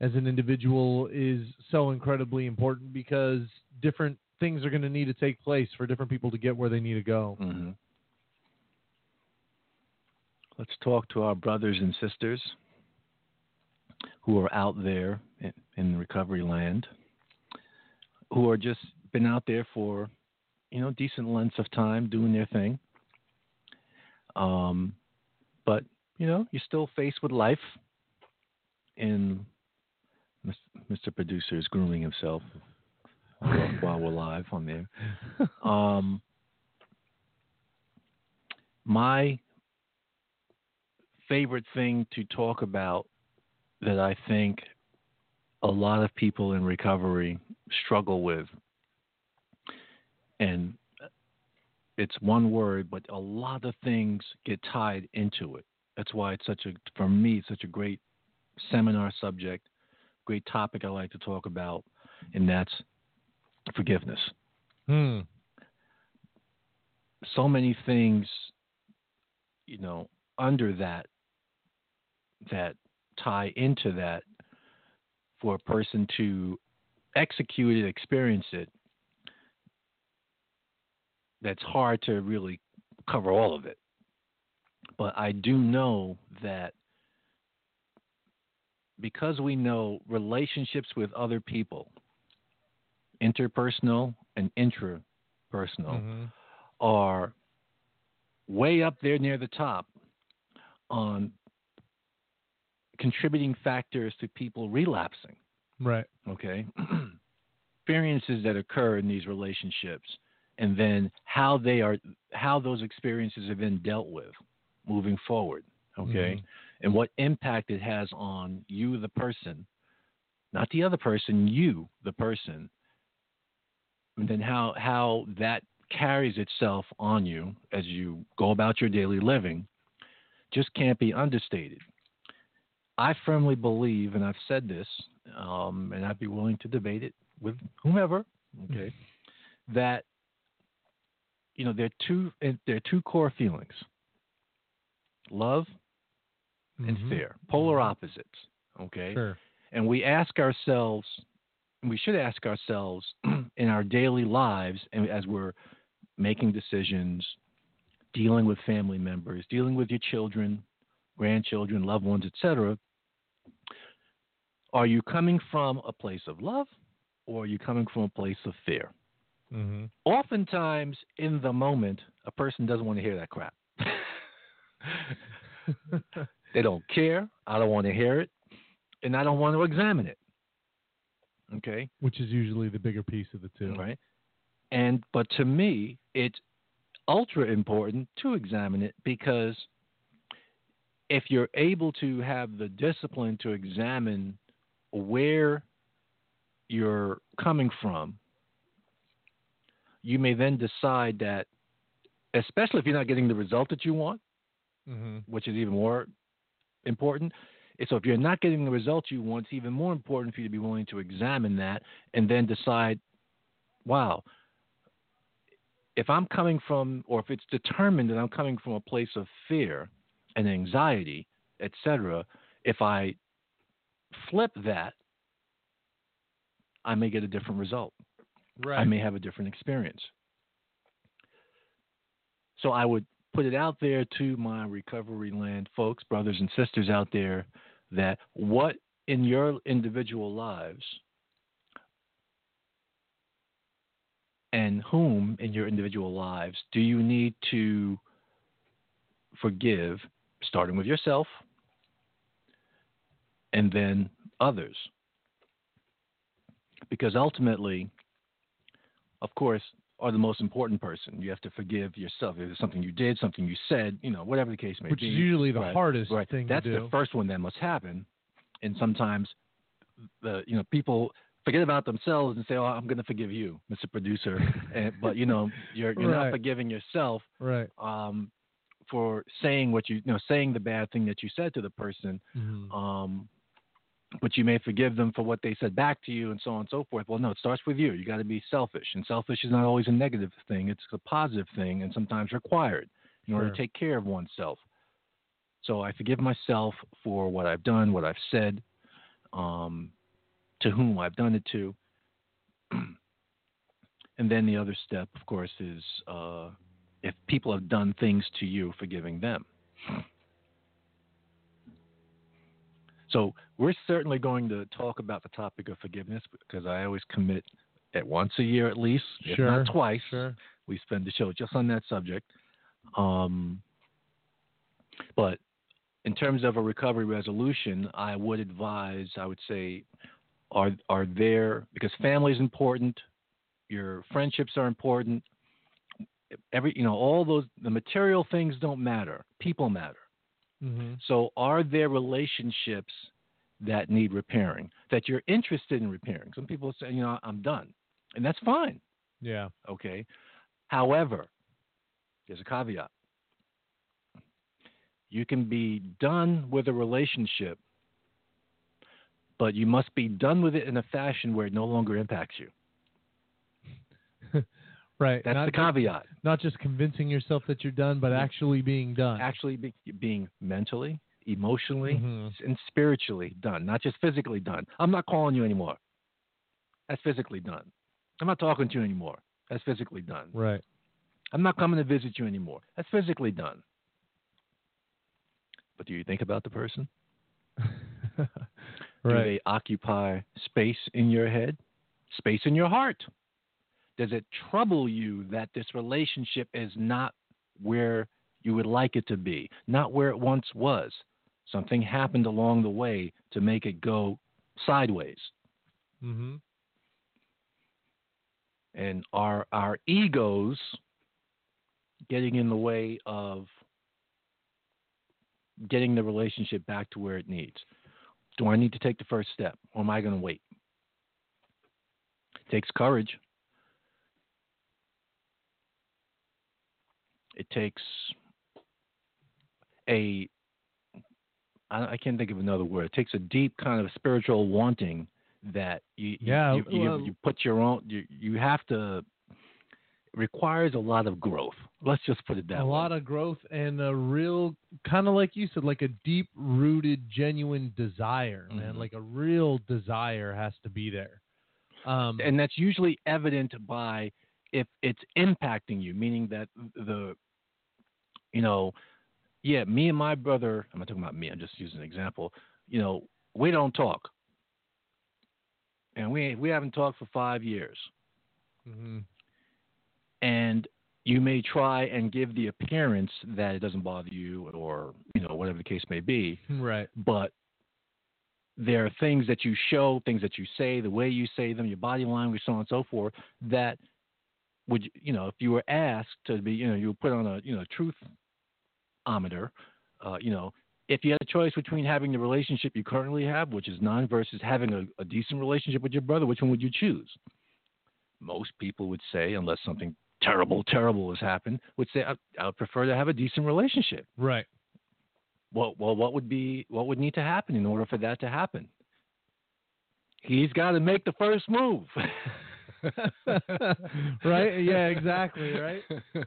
as an individual is so incredibly important because different things are going to need to take place for different people to get where they need to go. hmm Let's talk to our brothers and sisters who are out there in, in recovery land, who are just been out there for, you know, decent lengths of time doing their thing. Um, but you know, you're still faced with life. And Mr. Producer is grooming himself *laughs* while, we're live on there. *laughs* Um, my favorite thing to talk about that I think a lot of people in recovery struggle with, and it's one word, but a lot of things get tied into it. That's why it's such a, for me, it's such a great seminar subject, great topic I like to talk about, and that's forgiveness Hmm. so many things, you know, under that that tie into that for a person to execute it, experience it. That's hard to really cover all of it. But I do know that because we know relationships with other people, interpersonal and intrapersonal, Mhm. are way up there near the top on contributing factors to people relapsing. Right. Okay. *clears throat* experiences that occur in these relationships and then how they are how those experiences have been dealt with moving forward. Okay. And what impact it has on you the person, not the other person, you the person, and then how how that carries itself on you as you go about your daily living just can't be understated. I firmly believe, and I've said this, um, and I'd be willing to debate it with whomever, okay, that you know there are two there are two core feelings: love and Mhm. fear, polar opposites. Okay, Sure. and we ask ourselves, and we should ask ourselves *clears throat* in our daily lives, and as we're making decisions, dealing with family members, dealing with your children, grandchildren, loved ones, etc. Are you coming from a place of love, or are you coming from a place of fear? Mm-hmm. Oftentimes, in the moment, a person doesn't want to hear that crap. *laughs* They don't care. I don't want to hear it, and I don't want to examine it. Okay, Which is usually the bigger piece of the two. right? And but to me, it's ultra important to examine it because if you're able to have the discipline to examine where you're coming from, you may then decide that, especially if you're not getting the result that you want, Mm-hmm. which is even more important. So if you're not getting the results you want, it's even more important for you to be willing to examine that and then decide, wow, if I'm coming from, or if it's determined that I'm coming from a place of fear and anxiety, etc., if I flip that, I may get a different result. Right. I may have a different experience. So I would put it out there to my recovery land folks, brothers and sisters out there, that what in your individual lives and whom in your individual lives do you need to forgive, starting with yourself and then others? Because ultimately, of course, are the most important person. You have to forgive yourself. If it's something you did, something you said, you know, whatever the case may Which be. Which is usually the Right, hardest right. thing That's to do. the first one that must happen. And sometimes the you know, people forget about themselves and say, "Oh, I'm going to forgive you, Mr. Producer." *laughs* and, but you know, you're you're Right. not forgiving yourself right. um, for saying what you, you know, saying the bad thing that you said to the person. Mhm. Um, but you may forgive them for what they said back to you and so on and so forth. Well, no, it starts with you. You got to be selfish, and selfish is not always a negative thing. It's a positive thing, and sometimes required in order to take care of oneself. So I forgive myself for what I've done, what I've said, um, to whom I've done it to. *clears throat* and then the other step, of course, is uh, if people have done things to you, forgiving them. So we're certainly going to talk about the topic of forgiveness because I always commit at once a year at least, if not twice. Sure. We spend the show just on that subject. Um, but in terms of a recovery resolution, I would advise, I would say, are are there because family is important, your friendships are important. Every you know all those the material things don't matter. People matter. Mm-hmm. So, are there relationships that need repairing that you're interested in repairing? Some people say, you know, I'm done, and that's fine. Yeah. Okay. However, there's a caveat. You can be done with a relationship, but you must be done with it in a fashion where it no longer impacts you. Right. That's not the just, caveat. not just convincing yourself that you're done, but actually being done. Actually, be, being mentally, emotionally, Mhm. and spiritually done, not just physically done. I'm not calling you anymore. That's physically done. I'm not talking to you anymore. That's physically done. Right. I'm not coming to visit you anymore. That's physically done. But do you think about the person? *laughs* Do they occupy space in your head, space in your heart? Does it trouble you that this relationship is not where you would like it to be, not where it once was? Something happened along the way to make it go sideways. Mm-hmm. And are our egos getting in the way of getting the relationship back to where it needs? Do I need to take the first step or am I going to wait? It takes courage. It takes a I can't think of another word. It takes a deep kind of spiritual wanting that you you- Yeah, you, well- you put your own you you have to requires a lot of growth. Let's just put it that a way. A lot of growth and a real kind of like you said like a deep rooted genuine desire man Mhm. like a real desire has to be there um and that's usually evident by if it's impacting you, meaning that the, you know, yeah, me and my brother, I'm not talking about me, I'm just using an example. You know, we don't talk, and we we haven't talked for five years, mhm. and you may try and give the appearance that it doesn't bother you, or you know, whatever the case may be, right but there are things that you show, things that you say, the way you say them, your body language, so on and so forth, that would you know, if you were asked to be, you know, you were put on a you know truthometer, uh, you know, if you had a choice between having the relationship you currently have, which is none, versus having a, a decent relationship with your brother, which one would you choose? Most people would say, unless something terrible, terrible has happened, would say I, I would prefer to have a decent relationship right well, well, what would be what would need to happen in order for that to happen? He's got to make the first move. *laughs* right yeah exactly right *laughs*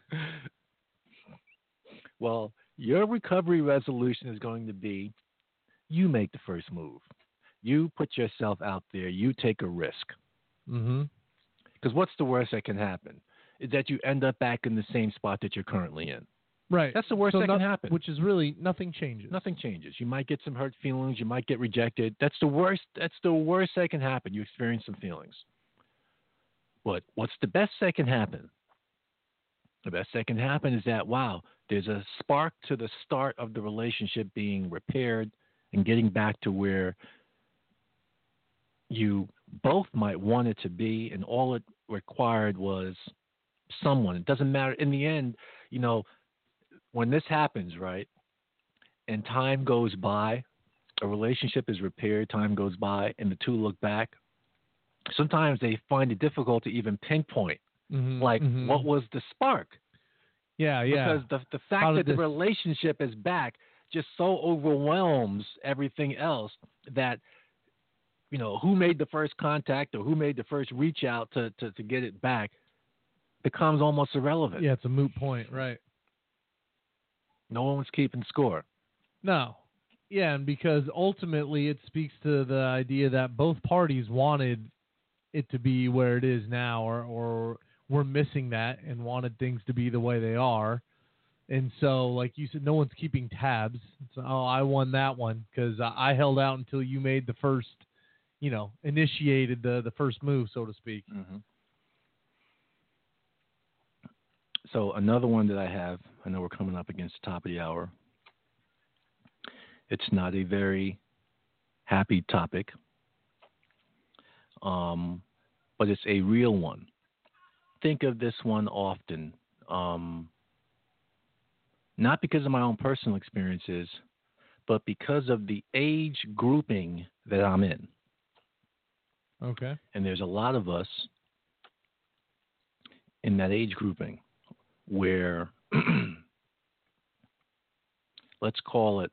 well, your recovery resolution is going to be you make the first move. You put yourself out there, you take a risk. mm-hmm Because what's the worst that can happen? Is that you end up back in the same spot that you're currently in. right That's the worst So that can happen. which is really nothing changes Nothing changes. You might get some hurt feelings. You might get rejected. That's the worst. That's the worst that can happen. You experience some feelings. But what's the best that can happen? The best that can happen is that wow, there's a spark to the start of the relationship being repaired and getting back to where you both might want it to be, and all it required was someone. It doesn't matter. In the end, you know, when this happens, right, and time goes by, a relationship is repaired, time goes by, and the two look back. Sometimes they find it difficult to even pinpoint, Mhm, like, mhm. what was the spark? yeah yeah Because the, the fact that the this- relationship is back just so overwhelms everything else that, you know, who made the first contact or who made the first reach out to, to, to get it back becomes almost irrelevant. yeah it's a moot point right No one's keeping score. No. Yeah, and because ultimately it speaks to the idea that both parties wanted it to be where it is now or or were missing that and wanted things to be the way they are. And so like you said no one's keeping tabs. It's, oh, I won that one cuz I I held out until you made the first, you know, initiated the the first move so to speak. Mm-hmm. So another one that I have, I know we're coming up against the top of the hour. It's not a very happy topic, um, but it's a real one. Think of this one often, um, not because of my own personal experiences, but because of the age grouping that I'm in Okay. and there's a lot of us in that age grouping where *clears throat* let's call it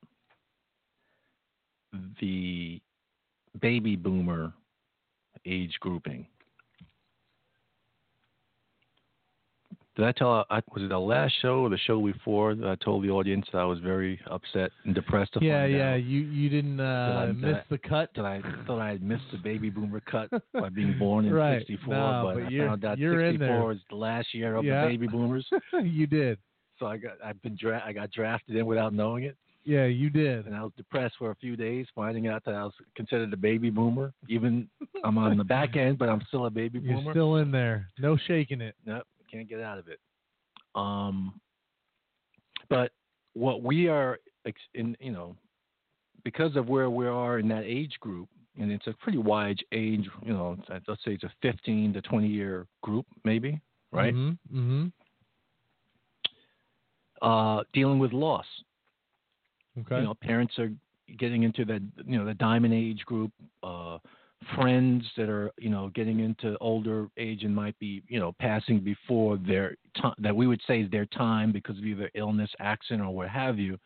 the baby boomer age grouping. Did I tell? I, was it the last show or the show before that I told the audience that I was very upset and depressed to Yeah, yeah, out you you didn't uh, I- did miss I- the cut. that I thought I had missed the baby boomer cut *laughs* by being born in Right. '64, No, but, but I you're- found out you're '64 is the last year of Yeah. the baby boomers. *laughs* you did. So I got I've been dra- I got drafted in without knowing it, Yeah, you did. and I was depressed for a few days, finding out that I was considered a baby boomer. Even I'm on the back *laughs* end, but I'm still a baby You're boomer. still in there. No shaking it. Nope, can't get out of it. Um, but what we are in, you know, because of where we are in that age group, and it's a pretty wide age, you know, let's say it's a 15 to 20 year group, maybe, right? Mm-hmm. mm-hmm. Uh, dealing with loss. Okay. You know, parents are getting into that, you know, the diamond age group. Uh, friends that are you know getting into older age and might be you know passing before their time that we would say is their time because of either illness, accident, or what have you.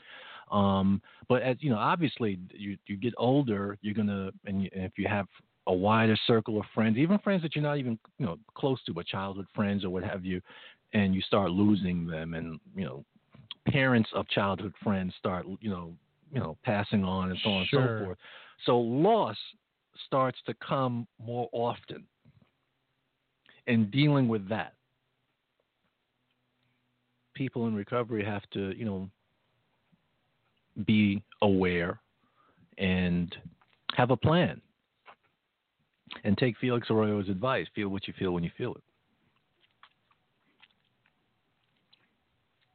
Um, but as you know, obviously, you you get older, you're gonna, and, you, and if you have a wider circle of friends, even friends that you're not even you know close to, but childhood friends or what have you, and you start losing them, and you know, parents of childhood friends start you know you know passing on and so on Sure. and so forth. So loss starts to come more often, and dealing with that. People in recovery have to, you know, be aware and have a plan. And take Felix Arroyo's advice feel what you feel when you feel it.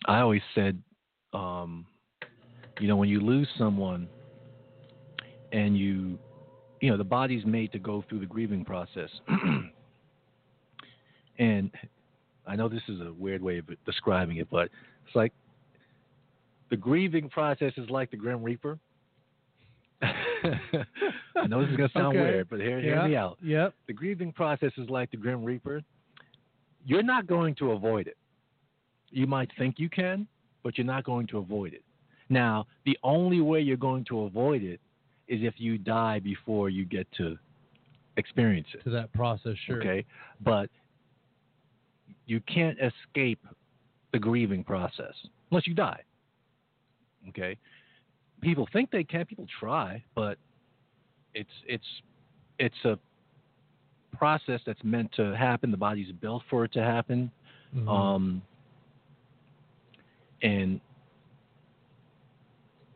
I always said, um, you know, when you lose someone and you, you know, the body's made to go through the grieving process. *clears throat* and I know this is a weird way of describing it, but it's like the grieving process is like the Grim Reaper. *laughs* I know this is going to sound Okay. weird, but hear, hear yeah. me out. Yep. The grieving process is like the Grim Reaper. You're not going to avoid it. You might think you can, but you're not going to avoid it. Now, the only way you're going to avoid it is if you die before you get to experience it. To that process, sure. Okay, but you can't escape the grieving process unless you die. Okay, people think they can. People try, but it's it's it's a process that's meant to happen. The body's built for it to happen. Mhm. Um, and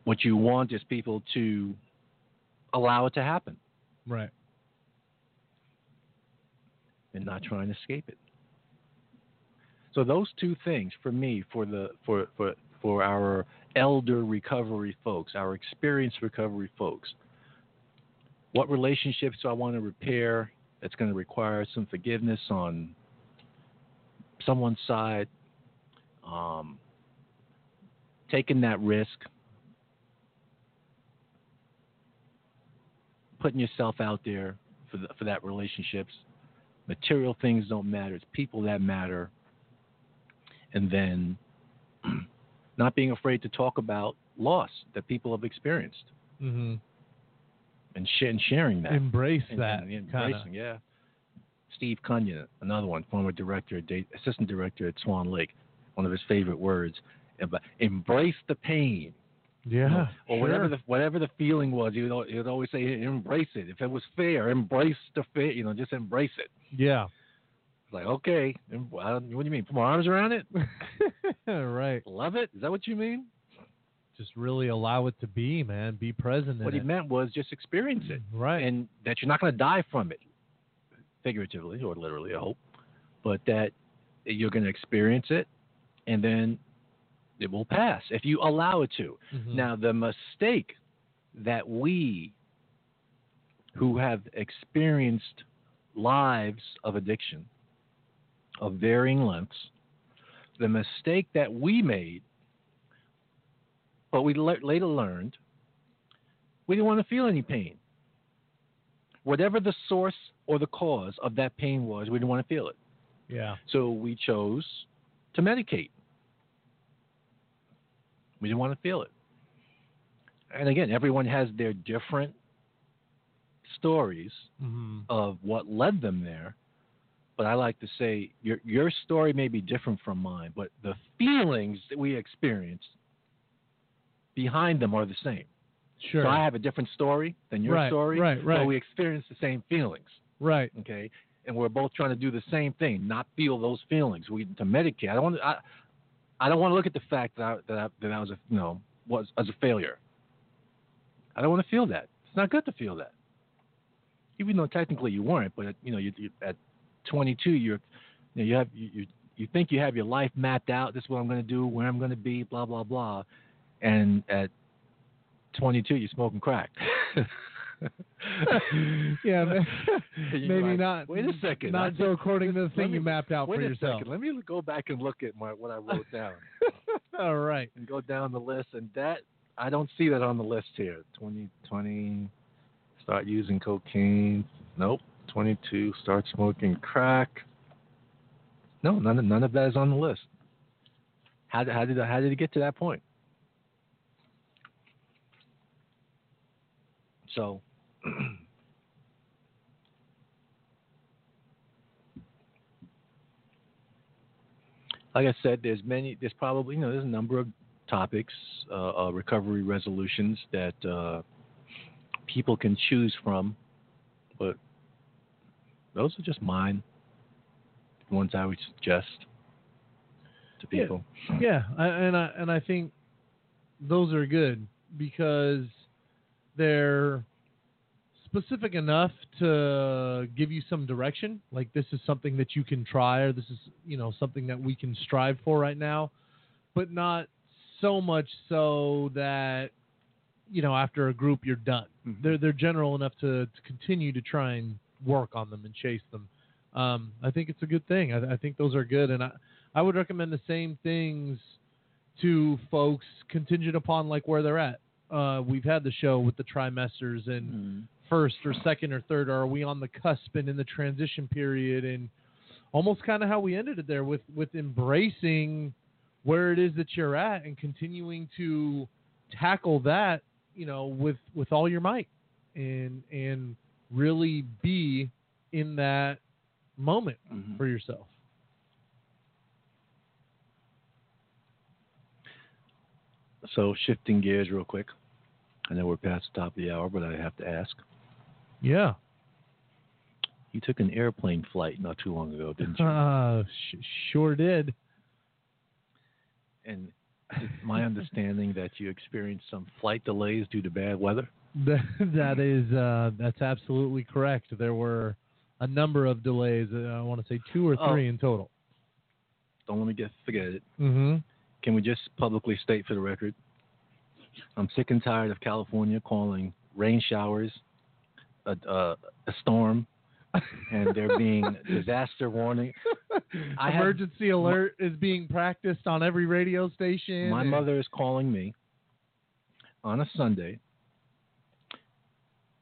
what you want is people to allow it to happen right. and not try and escape it. So those two things for me, for the for for for our elder recovery folks, our experienced recovery folks, what relationships do I want to repair that's going to require some forgiveness on someone's side? Um, taking that risk, putting yourself out there for the, for that relationships. Material things don't matter; it's people that matter. And then, *clears throat* not being afraid to talk about loss that people have experienced hmm and, sh- and sharing that. Embrace and, that. and kinda. embracing, yeah. Steve Cunyon, another one, former director, da- assistant director at Swan Lake, one of his favorite words, embrace the pain. Yeah. you know, or whatever sure. the whatever the feeling was, you'd, would always say, embrace it. If it was fair, embrace the fair. You know, just embrace it. Yeah. It's like, okay, what do you mean? Put my arms around it? *laughs* right. Love it? Is that what you mean? Just really allow it to be, man. Be present What he it. meant was just experience it, Right. and that you're not going to die from it, figuratively or literally, I hope, but that you're going to experience it, and then it will pass if you allow it to. Mhm. Now, the mistake that we who have experienced lives of addiction of varying lengths, the mistake that we made, but we le- later learned, we didn't want to feel any pain. Whatever the source or the cause of that pain was, we didn't want to feel it. yeah. So we chose to medicate. We didn't want to feel it. And again, everyone has their different stories hmm of what led them there. But I like to say your your story may be different from mine, but the feelings that we experienced behind them are the same. Sure. So I have a different story than your Right, story, right, right. but we experience the same feelings right. okay and we're both trying to do the same thing not feel those feelings we to medicate i don't want to i, I don't want to look at the fact that I, that I, that I was a you know was as a failure. I don't want to feel that. It's not good to feel that. Even though technically you weren't but you know you, you at 22 you're you know you have you, you you think you have your life mapped out. This is what i'm going to do where i'm going to be blah blah blah. And at 22 you're smoking crack *laughs* *laughs* yeah, *laughs* ma- You're maybe like, not. Wait a second. Not so think- according to the thing me- you mapped out Wait for a yourself. second. Let me go back and look at my what I wrote down *laughs* All right. and go down the list. And that I don't see that on the list here. 2020, start using cocaine. Nope. 22. Start smoking crack. No, none of, none of that is on the list. How did how did how did it get to that point? So. Like I said, there's many. There's probably you know there's a number of topics, uh, uh, recovery resolutions that uh, people can choose from, but those are just mine. The ones I would suggest to Yeah. people. Yeah, I, and I and I think those are good because they're specific enough to give you some direction. Like this is something that you can try, or this is you know something that we can strive for right now, but not so much so that you know after a group you're done. Mhm. They're they're general enough to, to continue to try and work on them and chase them. Um, I think it's a good thing. I, I think those are good, and I I would recommend the same things to folks contingent upon like where they're at. Uh, we've had the show with the trimesters and Mm-hmm. First or second or third, or are we on the cusp and in the transition period and almost kind of how we ended it there with with embracing where it is that you're at and continuing to tackle that, you know, with with all your might and and really be in that moment Mhm. for yourself. So shifting gears real quick. I know we're past the top of the hour, but I have to ask. Yeah. You took an airplane flight not too long ago, didn't you? Uh, *laughs* sh- sure did. and it's my understanding that you experienced some flight delays due to bad weather. *laughs* That, is uh, that's absolutely correct. There were a number of delays. Uh, I want to say two or Oh. three in total. Don't let me get forget it. Mm-hmm. Can we just publicly state for the record? I'm sick and tired of California calling rain showers a, a, a storm, and there being *laughs* disaster warning. I Emergency alert is being practiced on every radio station. My and- mother is calling me on a Sunday.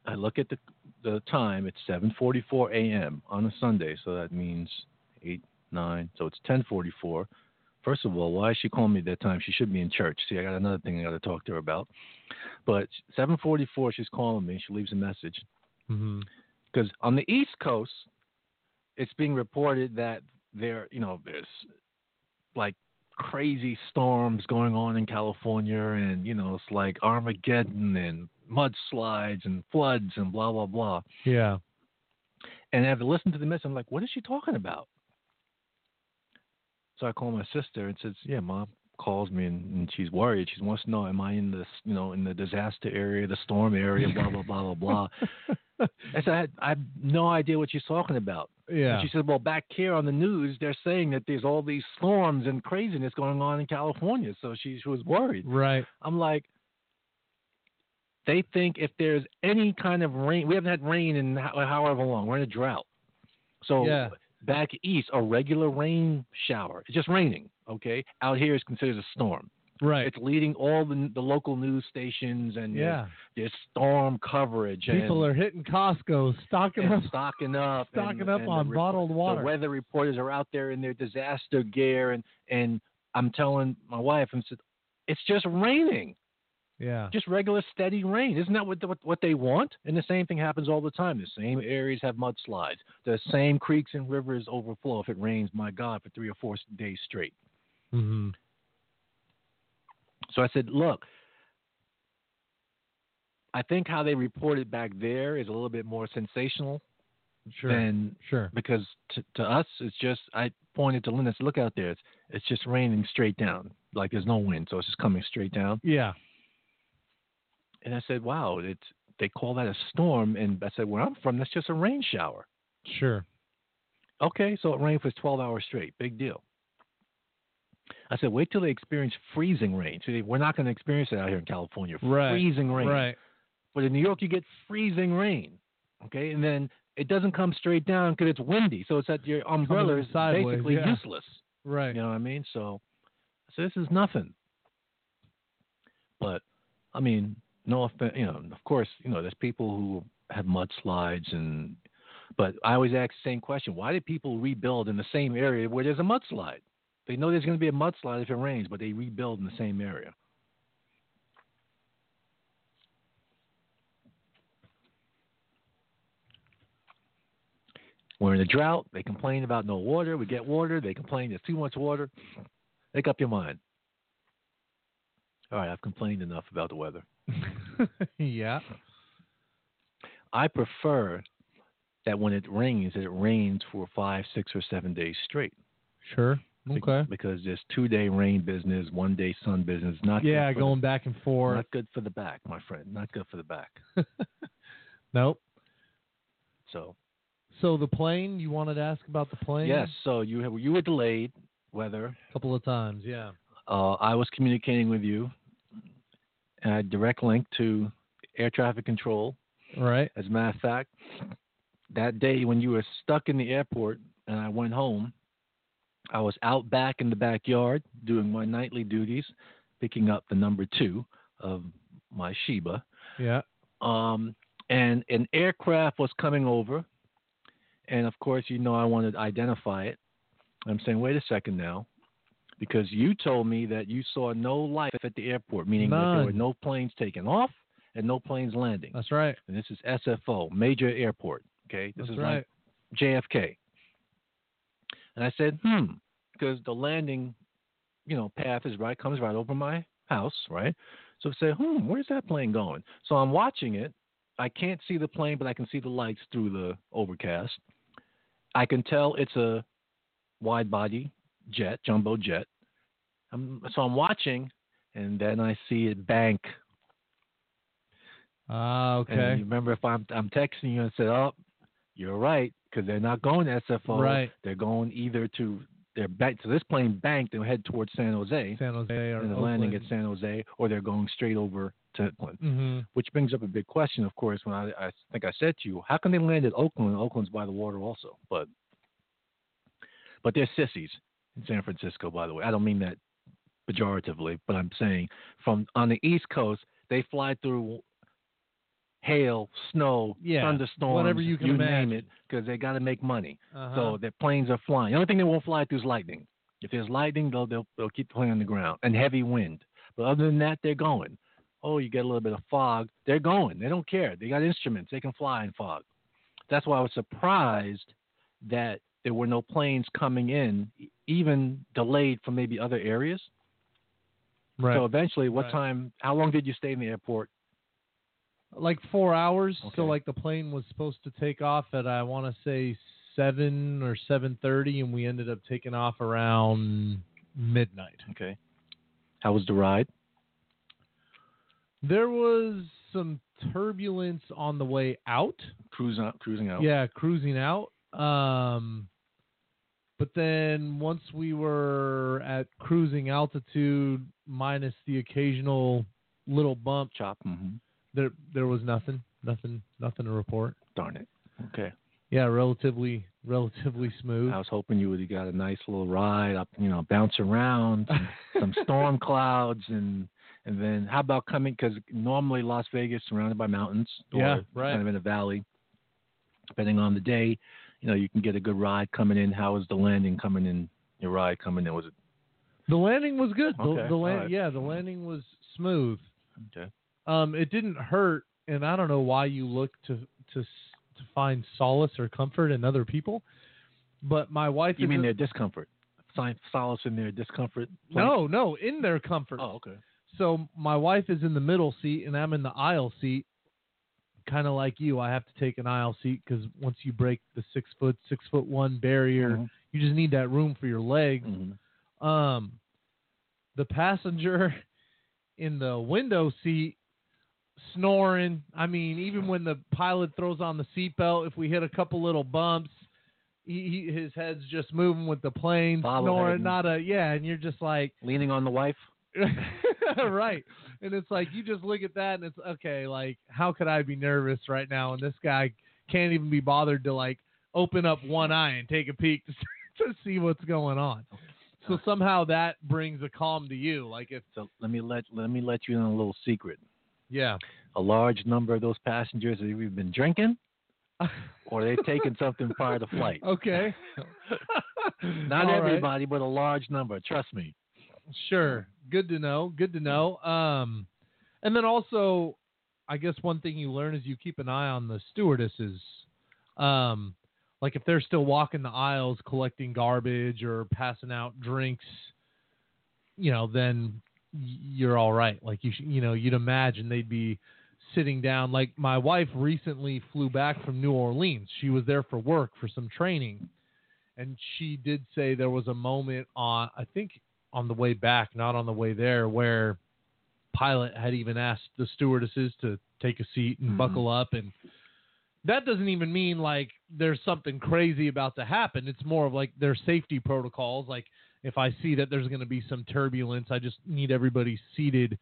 I look at the the time. It's 7:44 a.m. on a Sunday, so that means eight, nine. So it's 10:44. First of all, why is she calling me at that time? She should be in church. See, I got another thing I got to talk to her about. But 7:44, she's calling me. She leaves a message Mhm. because on the East Coast, it's being reported that there, you know, there's like crazy storms going on in California, and you know, it's like Armageddon and mudslides and floods and blah blah blah. Yeah. And I have to listen to the message. I'm like, what is she talking about? So I call my sister and says, yeah, mom calls me and, and she's worried. She wants to know, am I in this, you know, in the disaster area, the storm area, blah blah blah blah blah. *laughs* I said, I, had, I have no idea what she's talking about. Yeah. And she said, well, back here on the news, they're saying that there's all these storms and craziness going on in California. So she, she was worried. right. I'm like, they think if there's any kind of rain, we haven't had rain in however long. We're in a drought. So Yeah. Back east, a regular rain shower, it's just raining. Okay, out here is considered a storm. Right. It's leading all the the local news stations and yeah. there's storm coverage. People and, are hitting Costco, stocking up, stocking up, stocking and, up and on the, bottled water. the weather reporters are out there in their disaster gear, and and I'm telling my wife, and said, it's just raining, yeah. just regular steady rain. Isn't that what what, what they want? And the same thing happens all the time. The same areas have mudslides. The same creeks and rivers overflow if it rains. My God, for three or four days straight. Mm-hmm. So I said, look. I think how they report it back there is a little bit more sensational Sure. than sure. because to, to us it's just I pointed to said, look out there. It's it's just raining straight down. Like there's no wind, so it's just coming straight down. Yeah. And I said, wow, it's they call that a storm. And I said, where I'm from, that's just a rain shower. Sure. Okay, so it rained for 12 hours straight. Big deal. I said, wait till they experience freezing rain. See, we're not going to experience it out here in California. Right. Freezing rain. Right. But in New York, you get freezing rain. Okay, and then it doesn't come straight down because it's windy. So it's that your umbrella is basically yeah. useless. Right. You know what I mean? So, so this is nothing. But I mean, no offense. You know, of course, you know, there's people who have mudslides and But I always ask the same question: Why do people rebuild in the same area where there's a mudslide? They know there's going to be a mudslide if it rains, but they rebuild in the same area. We're in a drought. They complain about no water. We get water. They complain there's too much water. Make up your mind. All right, I've complained enough about the weather. *laughs* yeah. I prefer that when it rains, that it rains for five, six, or seven days straight. Sure. Okay. Because this two day rain business, one day sun business, not Yeah, going back and forth. not good for the back, my friend. Not good for the back. *laughs* Nope. So So the plane, you wanted to ask about the plane? yes, so you have, you were delayed. Weather. A couple of times, yeah. Uh, I was communicating with you. And I had direct link to air traffic control. Right. As a matter of fact, that day when you were stuck in the airport and I went home, I was out back in the backyard doing my nightly duties, picking up the number two of my Sheba. Yeah. Um, and an aircraft was coming over. And of course, you know, I wanted to identify it. I'm saying, wait a second now, because you told me that you saw no life at the airport, meaning that there were no planes taking off and no planes landing That's right. and this is SFO, major airport. Okay, this That's is right. like JFK. And I said, hmm, because the landing, you know, path is right, comes right over my house, right? So I say, hmm, where's that plane going? So I'm watching it. I can't see the plane, but I can see the lights through the overcast. I can tell it's a wide body jet, jumbo jet. I'm, so I'm watching, and then I see it bank Ah, And okay. you remember if I'm I'm texting you and said, "Oh, you're right," because they're not going to SFO. Right. They're going either to they're back. So this plane banked and head towards San Jose, San Jose or and they're landing at San Jose, or they're going straight over to Oakland. Mm-hmm. Which brings up a big question, of course. When I I think I said to you, how can they land at Oakland? Oakland's by the water also, but but they're sissies in San Francisco. By the way, I don't mean that pejoratively, but I'm saying from on the East Coast they fly through hail, snow, Yeah, thunderstorms, whatever you can name imagine. it, because they got to make money. Uh-huh. So their planes are flying. The only thing they won't fly through is lightning. If there's lightning, they'll they'll, they'll keep the plane on the ground and heavy wind. But other than that, they're going. Oh, you get a little bit of fog. They're going. They don't care. They got instruments. They can fly in fog. That's why I was surprised that there were no planes coming in, even delayed from maybe other areas. right. So eventually, what Right. time? How long did you stay in the airport? like four hours. Okay. So like the plane was supposed to take off at I want to say seven or seven thirty, and we ended up taking off around midnight. Okay. How was the ride? There was some turbulence on the way out. Cruising out. Cruising out. Yeah, cruising out. Um, but then once we were at cruising altitude, minus the occasional little bump, Chop. Mm-hmm. there there was nothing, nothing, nothing to report. Darn it. Okay. Yeah, relatively relatively smooth. I was hoping you would have got a nice little ride up, you know, bounce around, some, *laughs* some storm clouds, and and then how about coming? Because normally Las Vegas surrounded by mountains, or Yeah, right. kind of in a valley. Depending on the day, you know, you can get a good ride coming in. How was the landing coming in? Your ride coming in was it The landing was good. Okay, the land, alright. yeah, the landing was smooth. okay? Um, it didn't hurt, and I don't know why you look to to to find solace or comfort in other people. But my wife. You mean in- their discomfort? Sign solace in their discomfort? No, no, in their comfort. Oh, okay. So my wife is in the middle seat, and I'm in the aisle seat. Kind of like you, I have to take an aisle seat because once you break the six foot, six foot one barrier, Mhm. you just need that room for your legs. Mhm. Um, the passenger *laughs* in the window seat snoring. I mean, even when the pilot throws on the seatbelt, if we hit a couple little bumps, he, he, his head's just moving with the plane, snoring. Not a yeah, and you're just like, Leaning on the wife. *laughs* right. And it's like you just look at that and it's okay, like how could I be nervous right now and this guy can't even be bothered to like open up one eye and take a peek to, *laughs* to see what's going on. So somehow that brings a calm to you. Like if So let me let let me let you in on a little secret. yeah. A large number of those passengers have either been drinking *laughs* or they've taken something prior to flight. okay. Not All right. everybody, but a large number. Trust me. Sure. Good to know. Good to know. Um, and then also, I guess one thing you learn is you keep an eye on the stewardesses. Um, like if they're still walking the aisles collecting garbage or passing out drinks, you know, then you're all right. Like you, sh- you know, you'd imagine they'd be sitting down. Like my wife recently flew back from New Orleans. She was there for work for some training, and she did say there was a moment on, I think, on the way back, not on the way there, where pilot had even asked the stewardesses to take a seat and Mhm. buckle up and that doesn't even mean like there's something crazy about to happen. It's more of like their safety protocols. Like if I see that there's going to be some turbulence, I just need everybody seated.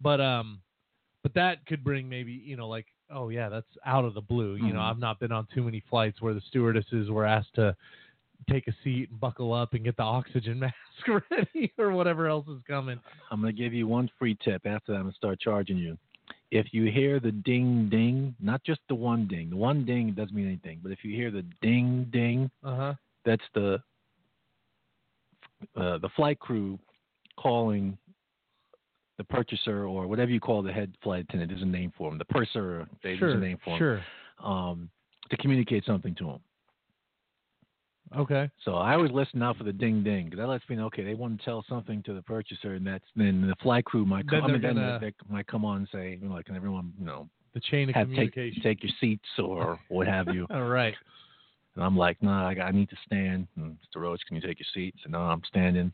But um, but that could bring maybe you know like oh yeah, that's out of the blue. You know, Mhm. I've not been on too many flights where the stewardesses were asked to take a seat and buckle up and get the oxygen *laughs* mask ready or whatever else is coming. I'm going to give you one free tip. After that, I'm going to start charging you. If you hear the ding ding, not just the one ding, the one ding doesn't mean anything, but if you hear the ding ding, Uh huh. that's the uh, the flight crew calling the purchaser or whatever you call the head flight attendant. There's a name for him. The purser, there's Sure. a name for him. Sure. Um, to communicate something to him. Okay. So I always listen out for the ding ding because that lets me know okay they want to tell something to the purchaser and that's then the flight crew might come. I mean, they're then they might come on and say you know like can everyone you know The chain of have take communication. take your seats or what have you. *laughs* All right. And I'm like, nah, I, I need to stand. And Mr. Roach, can you take your seats? And no, I'm standing.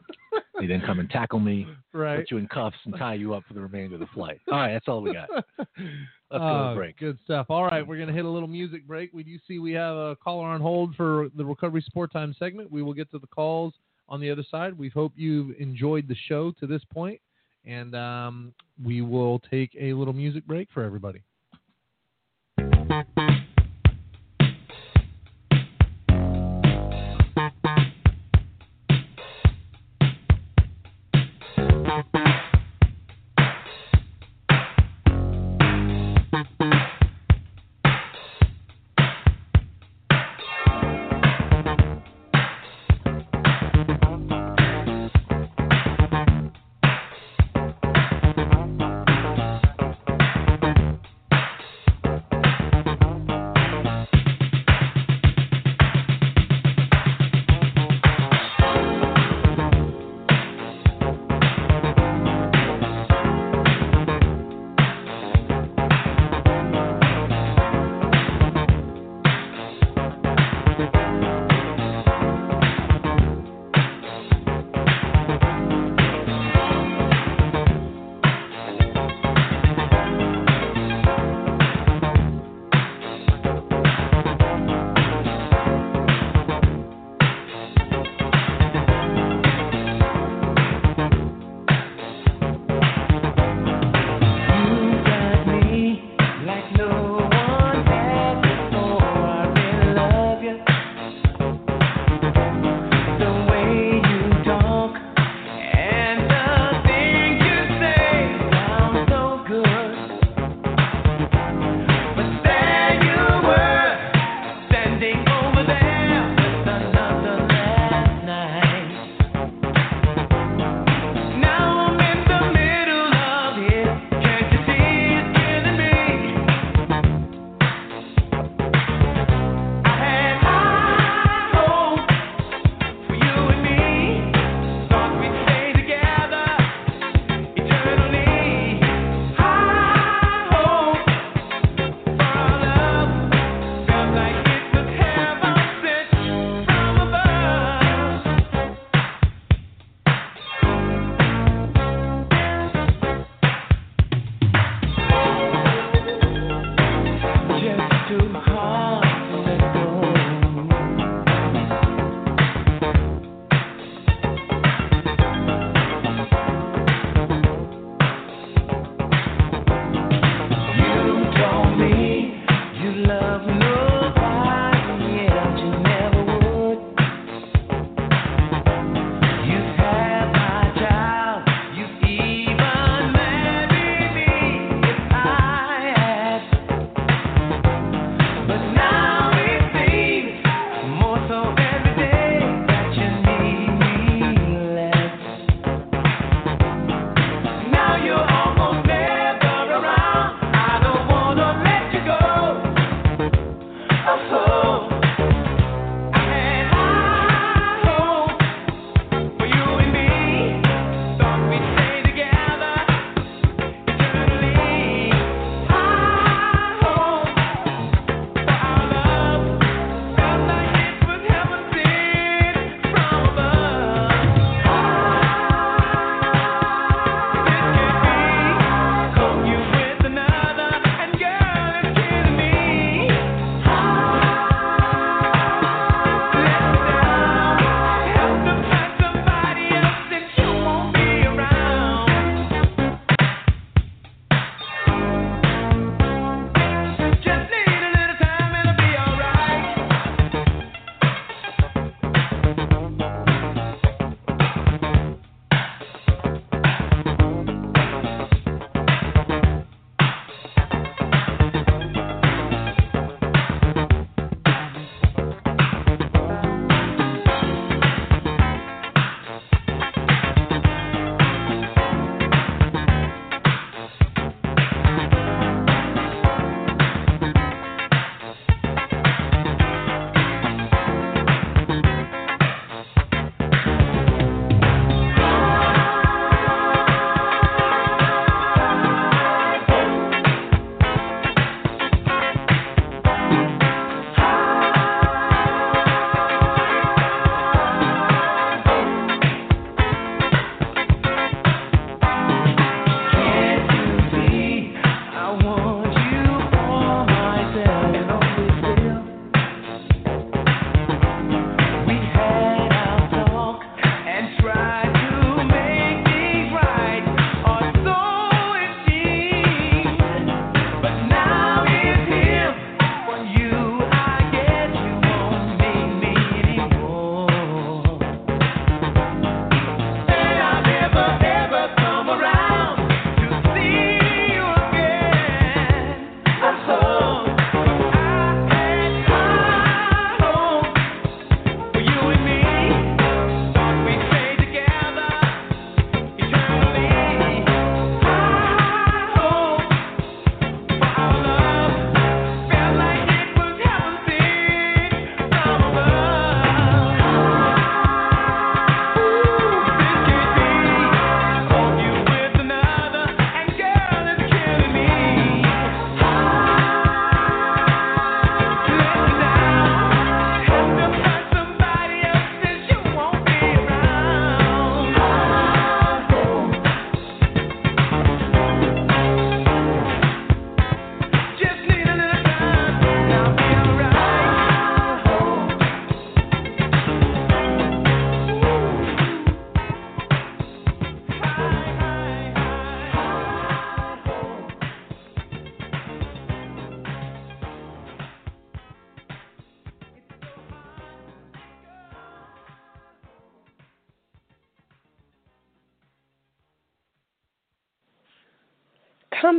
*laughs* they then come and tackle me, Right. put you in cuffs, and tie you up for the remainder of the flight. All right, that's all we got. Let's go to *laughs* Oh, break. Good stuff. All right, we're going to hit a little music break. We do see we have a caller on hold for the Recovery Support Time segment. We will get to the calls on the other side. We hope you've enjoyed the show to this point, and um, we will take a little music break for everybody.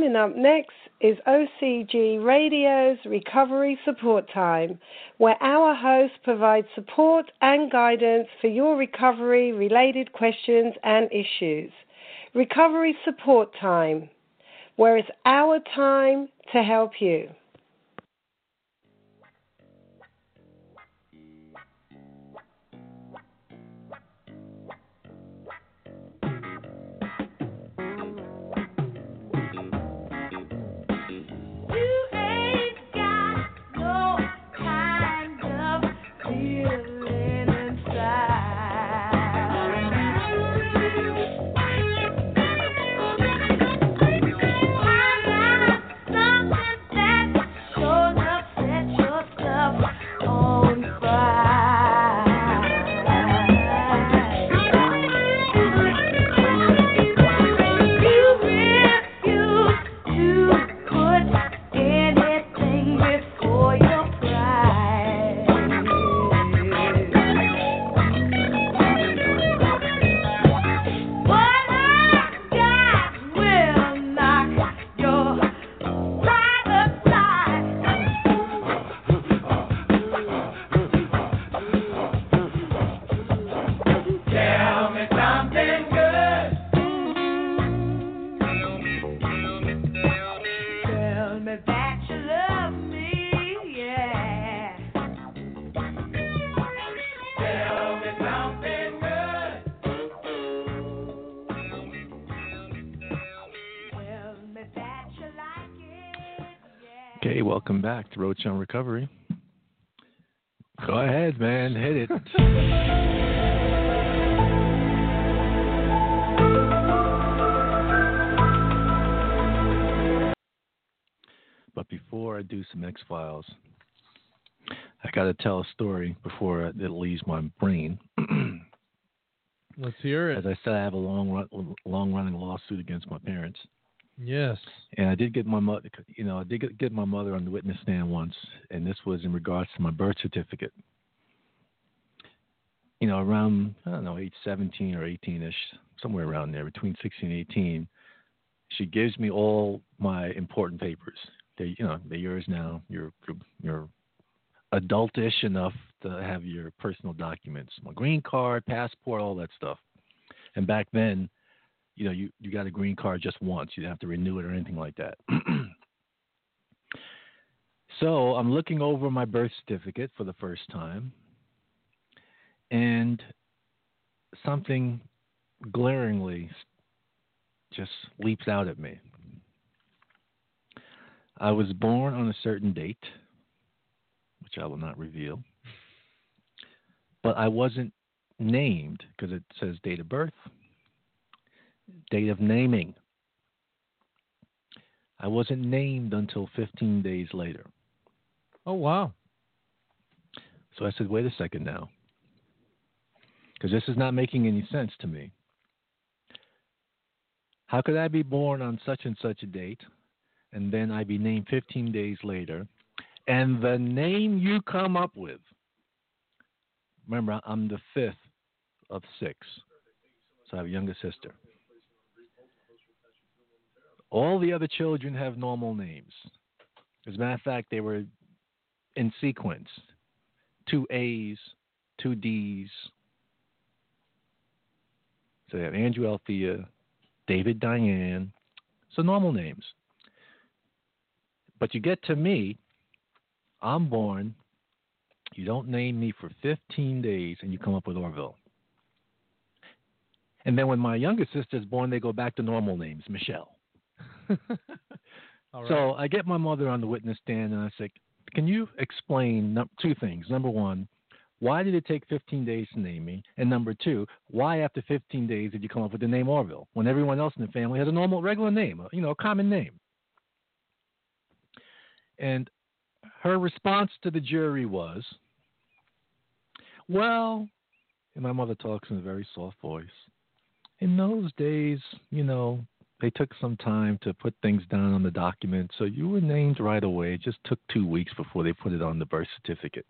Coming up next is OCG Radio's Recovery Support Time, where our host provides support and guidance for your recovery related questions and issues. Recovery Support Time, where it's our time to help you. You back to Roach on Recovery. Go ahead, man, hit it. *laughs* But before I do some X Files, I got to tell a story before it leaves my brain. Let's hear it. As. I said, I have a long, run, long-running lawsuit against my parents. Yes. And I did get my mother, you know, I did get, my mother on the witness stand once, and this was in regards to my birth certificate. You know, around I don't know, age 17 or 18ish, somewhere around there, between 16 and 18. She gives me all my important papers. They, you know, they're yours now. You're you're adultish enough to have your personal documents, my green card, passport, all that stuff. And back then, you know, you, you got a green card just once. You didn't have to renew it or anything like that. *clears throat* so I'm looking over my birth certificate for the first time, and something glaringly just leaps out at me. I was born on a certain date, which I will not reveal, but I wasn't named because it says date of birth, date of naming. I wasn't named until 15 days later. Oh wow. So I said, wait a second now. Because this is not making any sense to me. How could I be born on such and such a date and then I be named 15 days later and the name you come up with? Remember, I'm the fifth of six. So I have a younger sister. All the other children have normal names. As a matter of fact, they were in sequence two A's, two D's. So they have Andrew Althea, David Diane. So normal names. But you get to me, I'm born, you don't name me for 15 days, and you come up with Orville. And then when my younger sister's born, they go back to normal names, Michelle. *laughs* Right. So I get my mother on the witness stand and I say, Can you explain two things? Number one, why did it take 15 days to name me? And number two, why after 15 days did you come up with the name Orville when everyone else in the family has a normal, regular name, uh, you know, a common name? And her response to the jury was, Well, and my mother talks in a very soft voice. In those days, you know, they took some time to put things down on the document, so you were named right away. It just took two weeks before they put it on the birth certificate.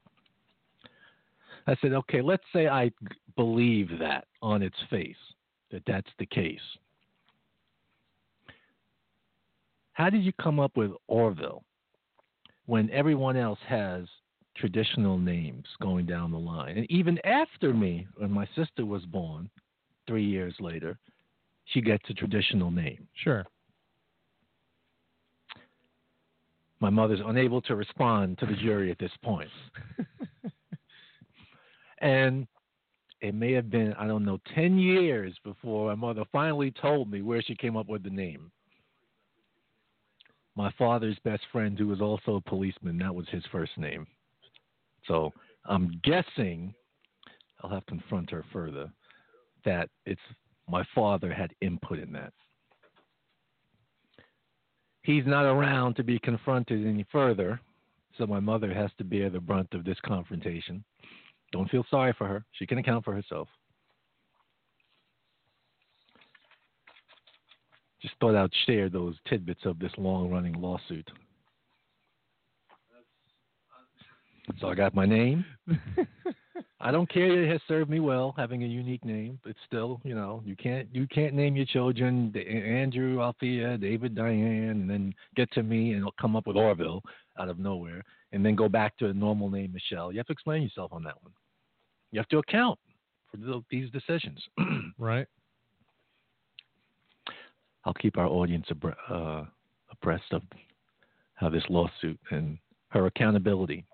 I said, okay, let's say I believe that on its face, that that's the case. How did you come up with Orville when everyone else has traditional names going down the line? And even after me, when my sister was born, three years later, she gets a traditional name. Sure. My mother's unable to respond to the jury at this point. *laughs* and it may have been, I don't know, 10 years before my mother finally told me where she came up with the name. My father's best friend, who was also a policeman, that was his first name. So I'm guessing, I'll have to confront her further, that it's my father had input in that. He's not around to be confronted any further, so my mother has to bear the brunt of this confrontation. Don't feel sorry for her. She can account for herself. Just thought I'd share those tidbits of this long running lawsuit. So I got my name. *laughs* I don't care. It has served me well having a unique name, but still, you know, you can't you can't name your children Andrew, Althea, David, Diane, and then get to me and it'll come up with Orville out of nowhere, and then go back to a normal name, Michelle. You have to explain yourself on that one. You have to account for th- these decisions. *clears throat* Right. I'll keep our audience uh, abreast of how this lawsuit and her accountability.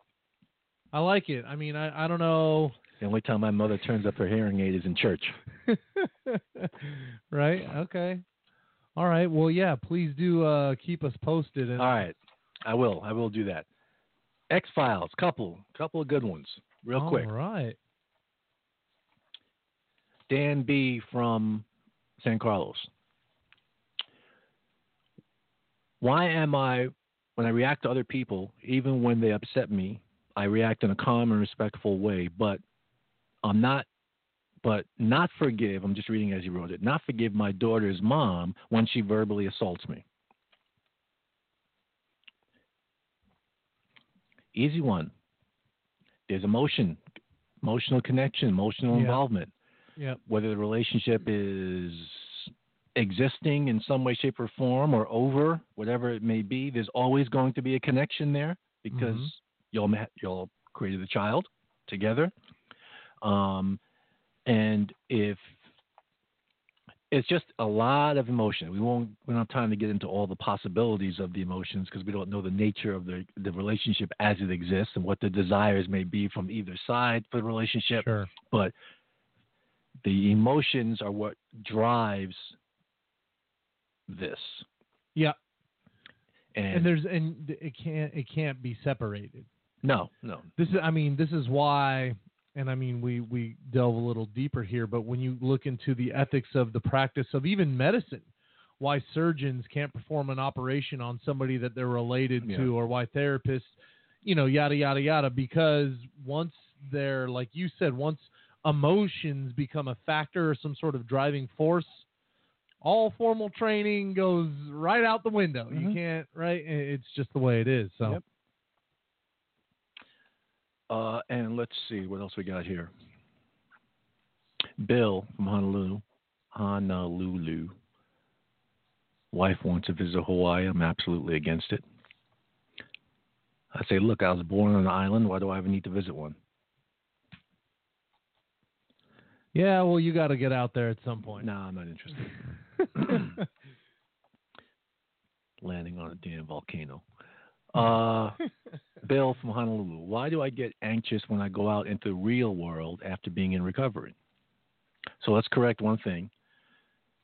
I like it. I mean, I, I don't know. The only time my mother turns up her hearing aid is in church. *laughs* right. Okay. All right. Well, yeah. Please do uh, keep us posted. And All right, I will. I will do that. X Files, couple, couple of good ones, real quick. All right. Dan B from San Carlos. Why am I, when I react to other people, even when they upset me, I react in a calm and respectful way, but I'm not, but not forgive, I'm just reading as he wrote it, not forgive my daughter's mom when she verbally assaults me. Easy one. There's emotion, emotional connection, emotional Yeah. involvement Yep. whether the relationship is existing in some way, shape, or form, or over, whatever it may be, there's always going to be a connection there because Mhm. You'll ma- you'll created a child together, um, and if it's just a lot of emotion. We won't. We don't have time to get into all the possibilities of the emotions because we don't know the nature of the the relationship as it exists and what the desires may be from either side for the relationship Sure. but the emotions are what drives this. Yeah. And, And there's and it can't it can't be separated. No, no, This is I mean this is why and I mean we we delve a little deeper here, but when you look into the ethics of the practice of even medicine, why surgeons can't perform an operation on somebody that they're related Yeah. to, or why therapists, you know, yada yada yada, because once they're like you said, once emotions become a factor or some sort of driving force, all formal training goes right out the window. You Mhm. can't, right? It's just the way it is. So. Yep. Uh, and let's see what else we got here. Bill from Honolulu, Honolulu. Wife wants to visit Hawaii. I'm absolutely against it. I say, look, I was born on an island. Why do I even need to visit one? Yeah, well, you got to get out there at some point. No, I'm not interested. *laughs* landing on a damn volcano. Uh, *laughs* Bill from Honolulu. Why do I get anxious when I go out into the real world after being in recovery? So let's correct one thing.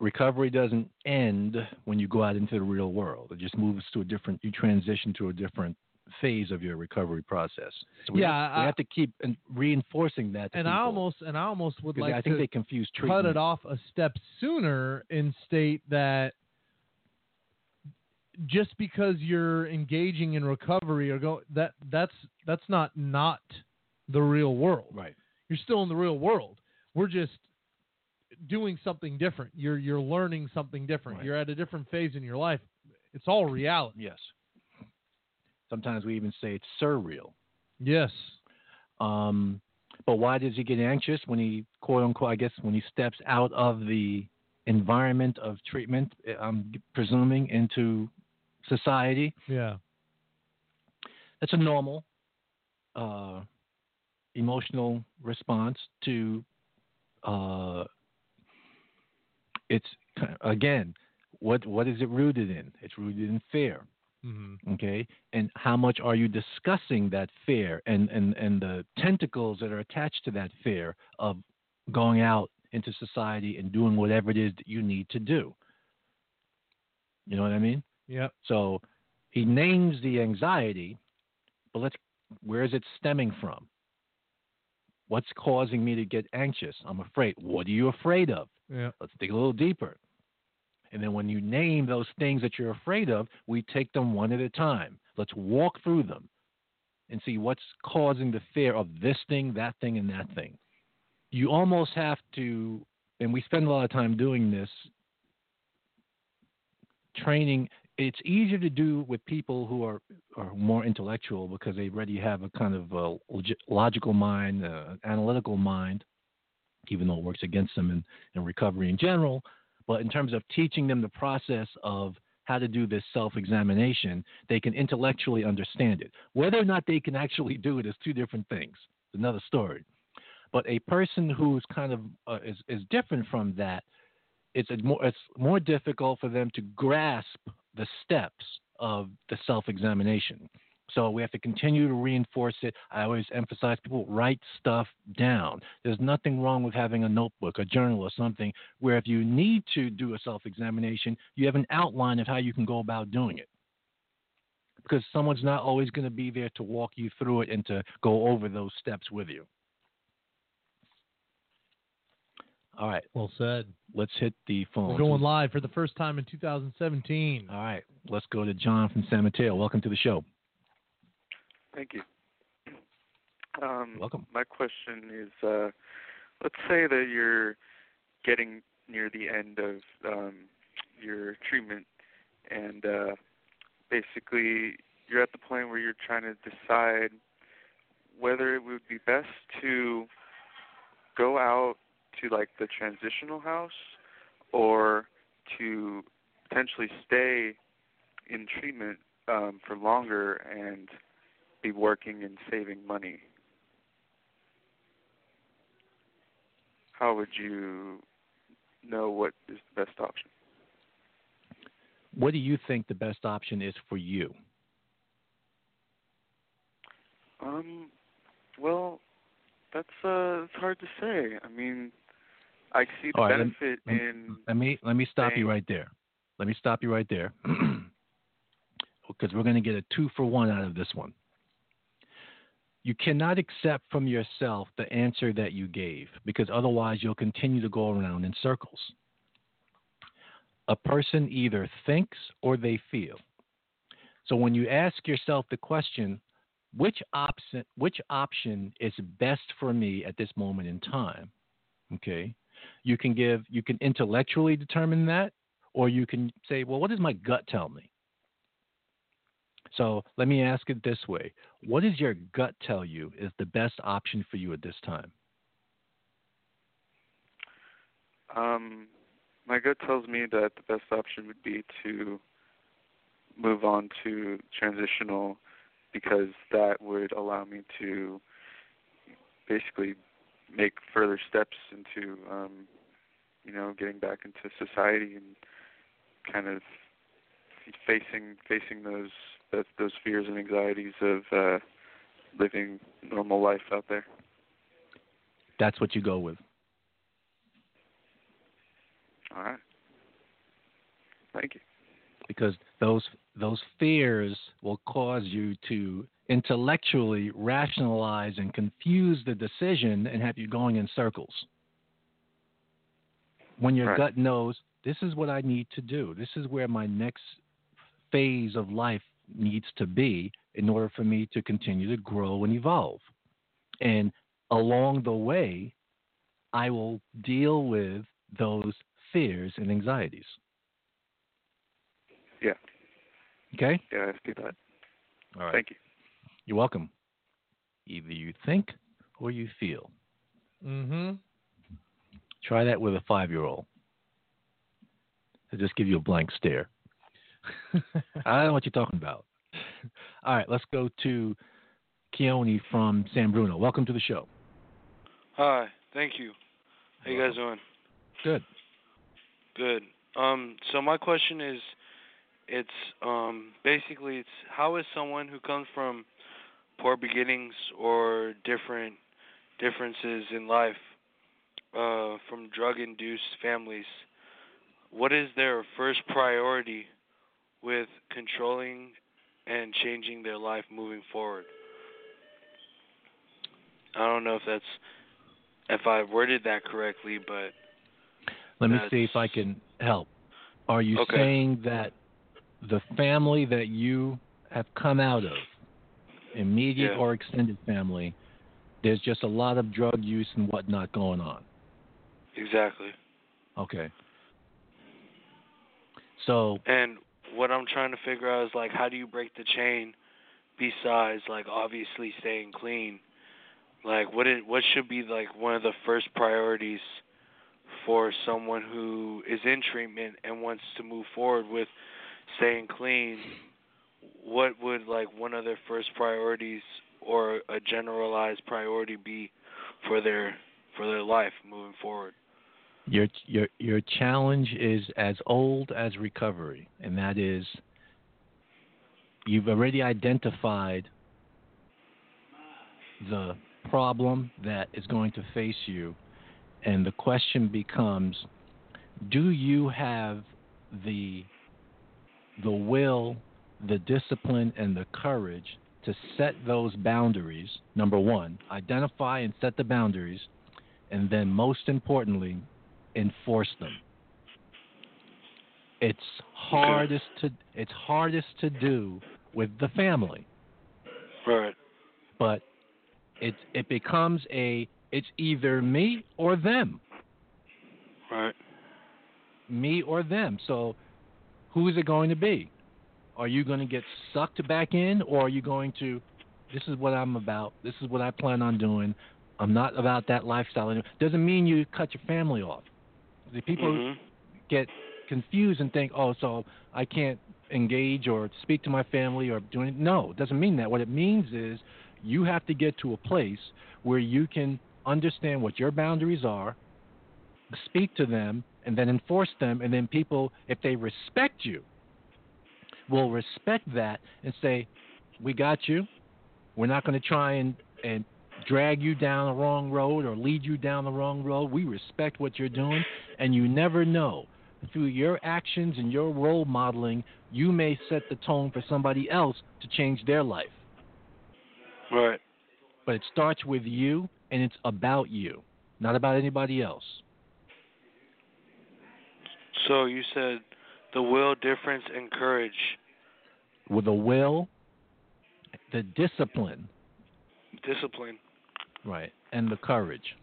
Recovery doesn't end when you go out into the real world. It just moves to a different. You transition to a different phase of your recovery process. So we, Yeah, have, we I- have to keep reinforcing that. And I almost and I almost would like I think to they confuse treatment. cut it off a step sooner and state that just because you're engaging in recovery or go that that's that's not not the real world. Right. You're still in the real world. We're just doing something different. You're you're learning something different. Right. You're at a different phase in your life. It's all reality. Yes. Sometimes we even say it's surreal. Yes. Um, but why does he get anxious when he, quote unquote, I guess, when he steps out of the environment of treatment? I'm presuming into society. Yeah. That's a normal uh, emotional response to uh, it's again what what is it rooted in? It's rooted in fear. Mm-hmm. Okay, and how much are you discussing that fear and and and the tentacles that are attached to that fear of going out into society and doing whatever it is that you need to do? You know what I mean? Yep. So he names the anxiety, but let's where is it stemming from? What's causing me to get anxious? I'm afraid. What are you afraid of? Yeah. Let's dig a little deeper. And then when you name those things that you're afraid of, we take them one at a time. Let's walk through them and see what's causing the fear of this thing, that thing, and that thing. You almost have to, and we spend a lot of time doing this, training. It's easier to do with people who are, are more intellectual because they already have a kind of a log- logical mind, uh, analytical mind, even though it works against them in, in recovery in general. But in terms of teaching them the process of how to do this self examination, they can intellectually understand it. Whether or not they can actually do it is two different things. It's another story. But a person who's kind of uh, is, is different from that, it's more it's more difficult for them to grasp the steps of the self examination. So we have to continue to reinforce it. I always emphasize people write stuff down. There's nothing wrong with having a notebook, a journal, or something where if you need to do a self examination, you have an outline of how you can go about doing it. Because someone's not always going to be there to walk you through it and to go over those steps with you. All right, Well said. let's hit the phone. We're going live for the first time in 2017. All right, let's go to John from San Mateo. Welcome to the show. Thank you. Um, Welcome. My question is, uh, let's say that you're getting near the end of um, your treatment, and uh, basically you're at the point where you're trying to decide whether it would be best to go out to like the transitional house or to potentially stay in treatment um, for longer and be working and saving money. How would you know what is the best option? What do you think the best option is for you? Um, well, that's uh, it's hard to say. I mean, I see the right, benefit let- in. Let me let me stop you right there. Let me stop you right there, *clears throat* because we're going to get a two for one out of this one. You cannot accept from yourself the answer that you gave, because otherwise you'll continue to go around in circles. A person either thinks or they feel. So when you ask yourself the question, which option which option is best for me at this moment in time? Okay, you can give you can intellectually determine that or you can say well what does my gut tell me? So let me ask it this way. What does your gut tell you is the best option for you at this time? Um, my gut tells me that the best option would be to move on to transitional because that would allow me to basically make further steps into um you know getting back into society and kind of facing facing those those, those fears and anxieties of uh living normal life out there. that's what you go with All right. Thank you. because those those fears will cause you to intellectually rationalize and confuse the decision and have you going in circles when your Right. gut knows this is what I need to do. This is where my next phase of life needs to be in order for me to continue to grow and evolve. And along the way, I will deal with those fears and anxieties. Yeah. Okay? Yeah, I see that. All right. Thank you. You're welcome. Either you think or you feel. Mm-hmm. Try that with a five year old. They'll just give you a blank stare. *laughs* I don't know what you're talking about. All right, let's go to Keone from San Bruno. Welcome to the show. Hi, thank you. How you guys doing? Good. Good. Um, so my question is, it's um basically it's how is someone who comes from poor beginnings or different differences in life, uh, from drug-induced families, what is their first priority with controlling and changing their life moving forward? I don't know if that's if I worded that correctly, but Let me see if I can help. Are you Okay. saying that the family that you have come out of, immediate Yeah. or extended family, there's just a lot of drug use and whatnot going on? exactly. Okay. So And what I'm trying to figure out is like how do you break the chain besides like obviously staying clean? Like what it what should be like one of the first priorities for someone who is in treatment and wants to move forward with staying clean? What would like one of their first priorities or a generalized priority be for their for their life moving forward? your your your challenge is as old as recovery, and that is you've already identified the problem that is going to face you, and the question becomes, do you have the the will, the discipline, and the courage to set those boundaries? Number one, identify and set the boundaries, and then most importantly, enforce them. It's hardest to it's hardest to do with the family, Right. but it it becomes a it's either me or them, Right. me or them. So who is it going to be? Are you going to get sucked back in, or are you going to? This is what I'm about. This is what I plan on doing. I'm not about that lifestyle. anymore. Doesn't mean you cut your family off. The people Mhm. get confused and think, oh, so I can't engage or speak to my family or do anything. No, it doesn't mean that. What it means is you have to get to a place where you can understand what your boundaries are, speak to them, and then enforce them. And then people, if they respect you, will respect that and say, we got you. We're not going to try and, and drag you down the wrong road or lead you down the wrong road. We respect what you're doing, and you never know. Through your actions and your role modeling, you may set the tone for somebody else to change their life. Right. But it starts with you, and it's about you, not about anybody else. So you said the will, difference, and courage. With the will, the discipline, Discipline. right, and the courage.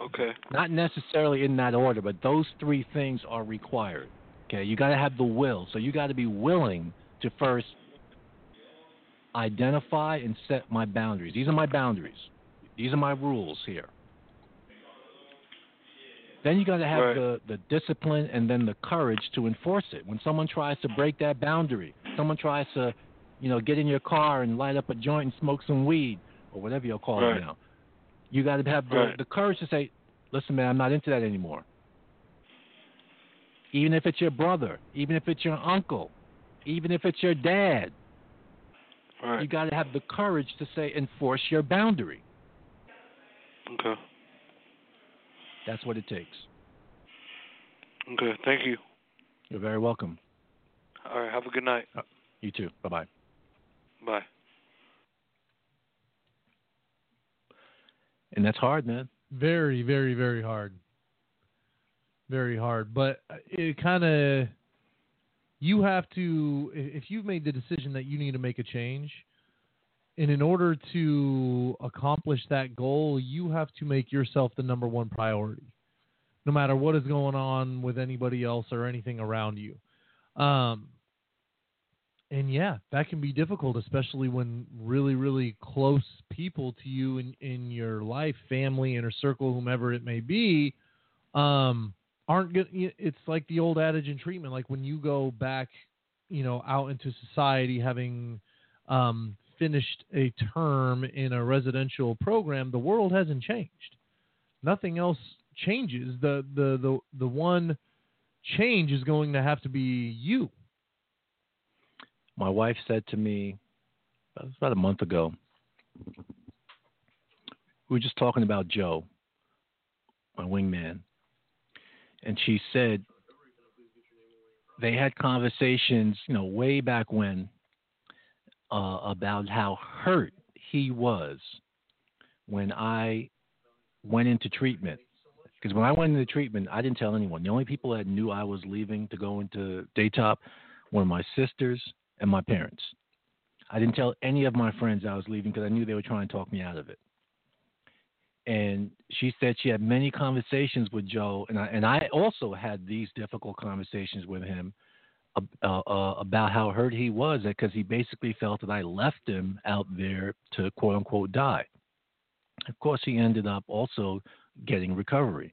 Okay. Not necessarily in that order, but those three things are required. Okay, you got to have the will. So you got to be willing to first identify and set my boundaries. These are my boundaries. These are my rules here. Then you got to have Right. the, the discipline and then the courage to enforce it. When someone tries to break that boundary, someone tries to, you know, get in your car and light up a joint and smoke some weed or whatever you'll call Right. it now. You got to have the, Right. the courage to say, "Listen, man, I'm not into that anymore." Even if it's your brother, even if it's your uncle, even if it's your dad, Right. you got to have the courage to say, "Enforce your boundary." Okay. That's what it takes. Okay. Thank you. You're very welcome. All right. Have a good night. Uh, you too. Bye bye. Bye. And that's hard, man. Very, very, very hard. Very hard. But it kind of, you have to, if you've made the decision that you need to make a change, and in order to accomplish that goal, you have to make yourself the number one priority, no matter what is going on with anybody else or anything around you. Um, and yeah, that can be difficult, especially when really, really close people to you in, in your life, family, inner circle, whomever it may be, um, aren't good. It's like the old adage in treatment, like when you go back you know, out into society, having um, finished a term in a residential program, the world hasn't changed. Nothing else changes. The the the the one change is going to have to be you. My wife said to me about a month ago. We were just talking about Joe, my wingman, and she said they had conversations, you know, way back when uh, about how hurt he was when I went into treatment. Because when I went into treatment, I didn't tell anyone. The only people that knew I was leaving to go into Daytop were my sisters and my parents. I didn't tell any of my friends I was leaving because I knew they were trying to talk me out of it. And she said she had many conversations with Joe, and I and I also had these difficult conversations with him uh, uh, about how hurt he was because he basically felt that I left him out there to quote unquote die. Of course, he ended up also getting recovery.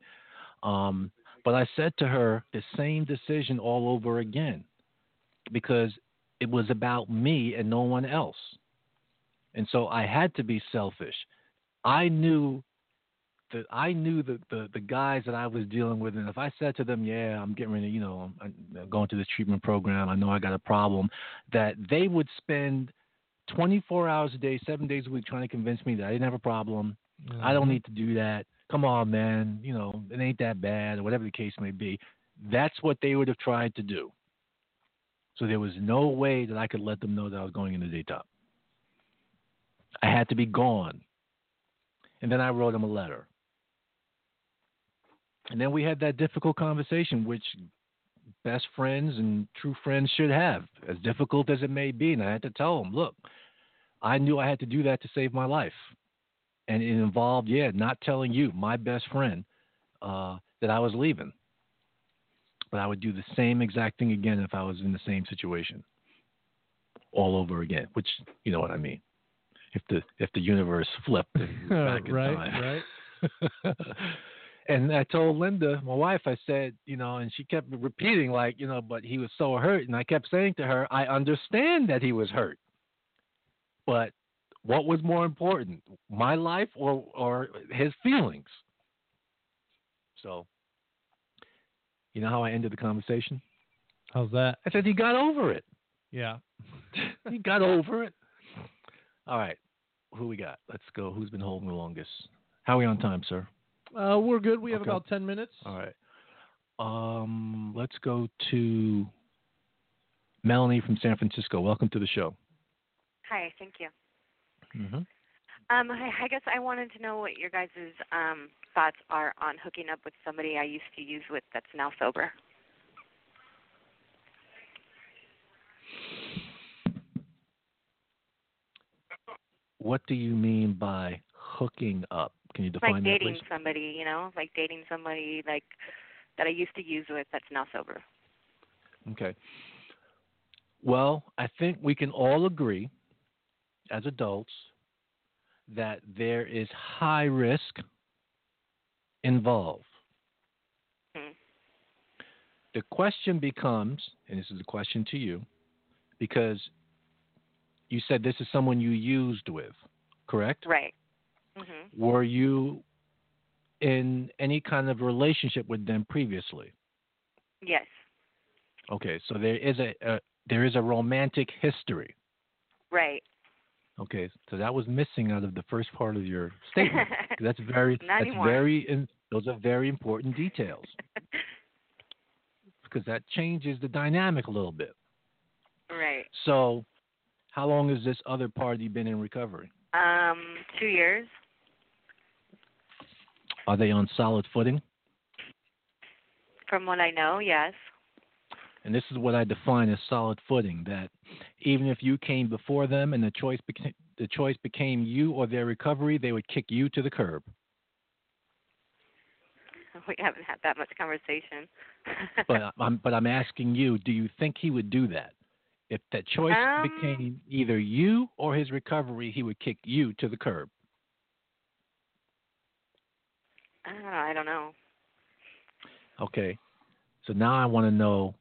Um, but I said to her the same decision all over again because it was about me and no one else. And so I had to be selfish. I knew that I knew the, the, the guys that I was dealing with, and if I said to them, "Yeah, I'm getting ready, you know, I'm going to this treatment program. I know I got a problem," that they would spend 24 hours a day, seven days a week, trying to convince me that I didn't have a problem. Mm-hmm. I don't need to do that. Come on, man. You know, it ain't that bad, or whatever the case may be. That's what they would have tried to do. So there was no way that I could let them know that I was going into Daytop. I had to be gone. And then I wrote them a letter. And then we had that difficult conversation, which best friends and true friends should have, as difficult as it may be. And I had to tell them, look, I knew I had to do that to save my life. And it involved, yeah, not telling you, my best friend, uh, that I was leaving. But I would do the same exact thing again if I was in the same situation all over again, which you know what I mean. If the if the universe flipped *laughs* back in right, time. right. *laughs* and I told Linda, my wife, I said, you know, and she kept repeating, like, you know, but he was so hurt. And I kept saying to her, I understand that he was hurt. But what was more important, my life or, or his feelings? So, you know how I ended the conversation? How's that? I said, he got over it. Yeah. *laughs* he got over it. All right. Who we got? Let's go. Who's been holding the longest? How are we on time, sir? Uh, we're good. We have Okay. about 10 minutes. All right. Um, let's go to Melanie from San Francisco. Welcome to the show. Hi, thank you. Mm-hmm. Um, I, I guess I wanted to know what your guys' um, thoughts are on hooking up with somebody I used to use with that's now sober. What do you mean by hooking up? Can you define like that, dating please? somebody, you know, like dating somebody like that I used to use with that's now sober. Okay. Well, I think we can all agree as adults that there is high risk involved. Hmm. The question becomes, and this is a question to you, because you said this is someone you used with, correct? Right. Mhm. Were you in any kind of relationship with them previously? Yes. Okay, so there is a, a there is a romantic history. Right. Okay, so that was missing out of the first part of your statement. *laughs* that's very that's anymore. very in, those are very important details *laughs* because that changes the dynamic a little bit. right. So, how long has this other party been in recovery? Um, two years. Are they on solid footing? From what I know, yes. And this is what I define as solid footing. That even if you came before them and the choice became the choice became you or their recovery, they would kick you to the curb. *laughs* We haven't had that much conversation. *laughs* But I'm but I'm asking you, do you think he would do that? If that choice Um, became either you or his recovery, he would kick you to the curb. I don't know. I don't know. Okay. So now I want to know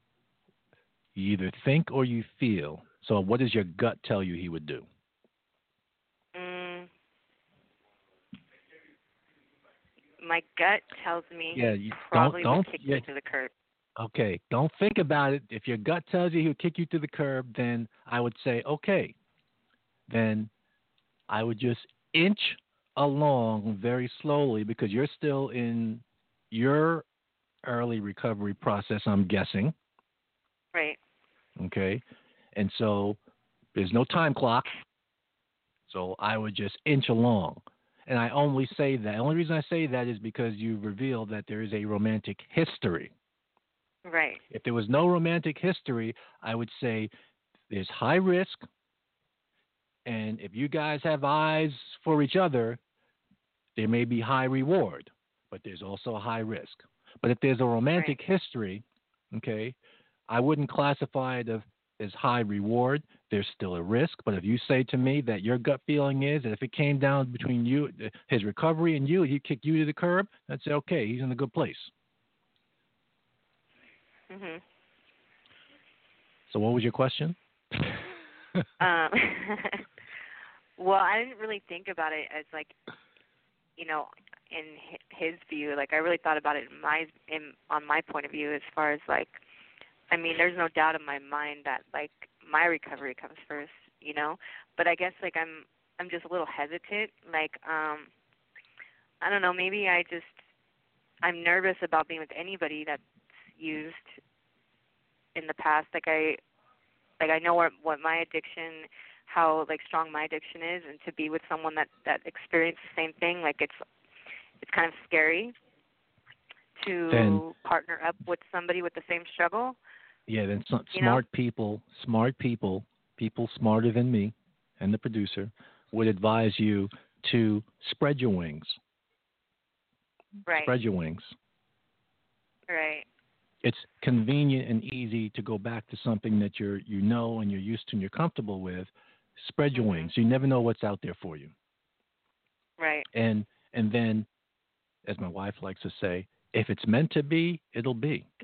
You either think or you feel. So, what does your gut tell you he would do? Mm, my gut tells me Yeah, you probably don't don't. kick yeah, me to the curb. Okay, don't think about it. If your gut tells you he'll kick you to the curb, then I would say, okay, then I would just inch along very slowly because you're still in your early recovery process, I'm guessing. Right. Okay, and so there's no time clock. So I would just inch along. And I only say that. The only reason I say that is because you revealed that there is a romantic history. Right. If there was no romantic history, I would say there's high risk. And if you guys have eyes for each other, there may be high reward, but there's also a high risk. But if there's a romantic history, okay, I wouldn't classify it as, high reward. There's still a risk. But if you say to me that your gut feeling is that if it came down between you, his recovery and you, he'd kick you to the curb, I'd say, okay, he's in a good place. Mhm. So what was your question? um, *laughs* *laughs* well, I didn't really think about it as like, you know, in his view. Like I really thought about it in my in on my point of view as far as like, I mean, there's no doubt in my mind that like my recovery comes first, you know. But I guess like I'm I'm just a little hesitant. Like um, I don't know. Maybe I just I'm nervous about being with anybody that's used in the past. Like I like I know what what my addiction how like strong my addiction is and to be with someone that that experienced the same thing like it's it's kind of scary to Then- partner up with somebody with the same struggle Yeah, then some You know? smart people, smart people, people smarter than me and the producer would advise you to spread your wings. right Spread your wings. right It's convenient and easy to go back to something that you're you know and you're used to and you're comfortable with. Spread your Mhm. wings. You never know what's out there for you. right And and then as my wife likes to say, if it's meant to be, it'll be. *laughs*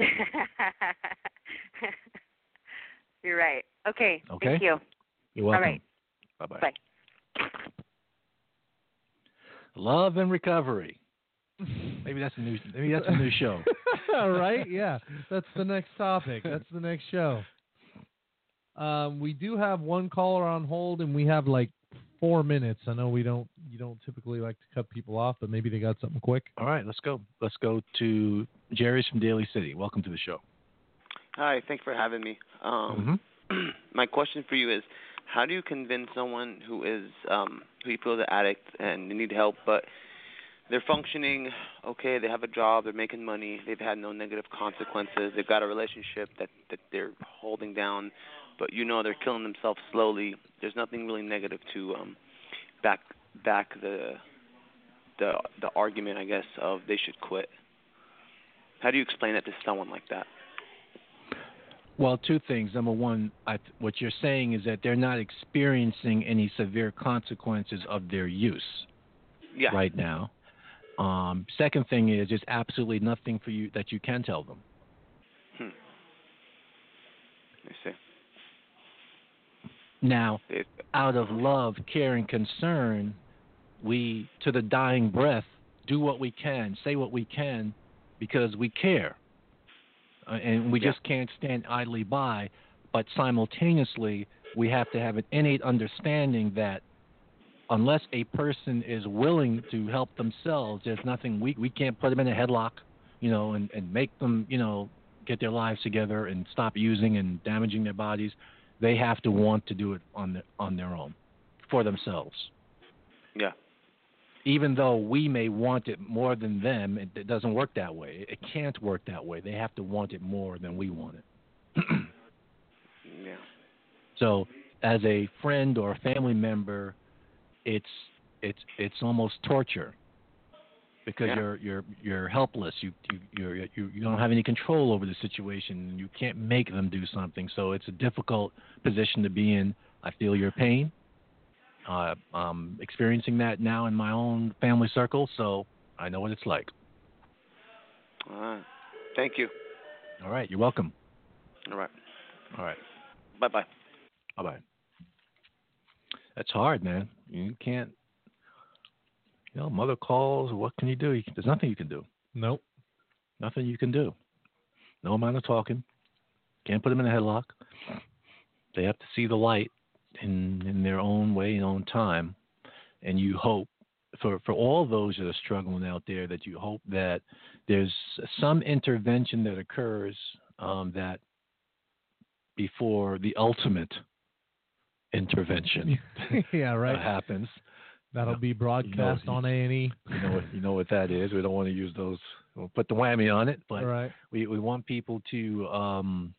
you're right okay, Okay. thank you You're welcome. all right Bye-bye. bye Love and recovery. Maybe that's a new maybe that's a new show. *laughs* right? Yeah, that's the next topic. That's the next show. Um, we do have one caller on hold, and we have like four minutes. I know we don't you don't typically like to cut people off, but maybe they got something quick. All right, let's go. Let's go to Jerry's from Daly City. Welcome to the show. Hi, thanks for having me. Um, Mhm. *clears throat* my question for you is, how do you convince someone who is um, who you feel is an addict and they need help, but they're functioning okay, they have a job, they're making money, they've had no negative consequences, they've got a relationship that that they're holding down, but you know they're killing themselves slowly. There's nothing really negative to um, back back the the the argument, I guess, of they should quit. How do you explain that to someone like that? Well, two things. Number one, I, what you're saying is that they're not experiencing any severe consequences of their use Yeah. right now. Um, second thing is, there's absolutely nothing for you that you can tell them. Hmm. I see. Now, out of love, care, and concern, we, to the dying breath, do what we can, say what we can, because we care. Uh, and we Yeah. just can't stand idly by. But simultaneously, we have to have an innate understanding that unless a person is willing to help themselves, there's nothing we we can't put them in a headlock, you know, and and make them, you know, get their lives together and stop using and damaging their bodies. They have to want to do it on their on their own, for themselves. yeah. Even though we may want it more than them, it, it doesn't work that way. It can't work that way. They have to want it more than we want it. *clears throat* Yeah. So, as a friend or a family member, it's it's it's almost torture because Yeah. you're you're you're helpless. You you you're, you you don't have any control over the situation. You can't make them do something. So it's a difficult position to be in. I feel your pain. Uh, I'm experiencing that now in my own family circle, so I know what it's like. All right. Thank you. All right, you're welcome. All right. All right. Bye bye. Bye bye. That's hard, man. You can't. You know, mother calls. What can you do? You can, there's nothing you can do. Nope. Nothing you can do. No amount of talking. Can't put them in a headlock. They have to see the light in in their own way, in own time, and you hope for for all those that are struggling out there that you hope that there's some intervention that occurs um, that before the ultimate intervention *laughs* yeah, uh, right. happens. That'll be broadcast you- on A and E. You know what you know what that is. We don't want to use those. We'll put the whammy on it, but Right. we we want people to um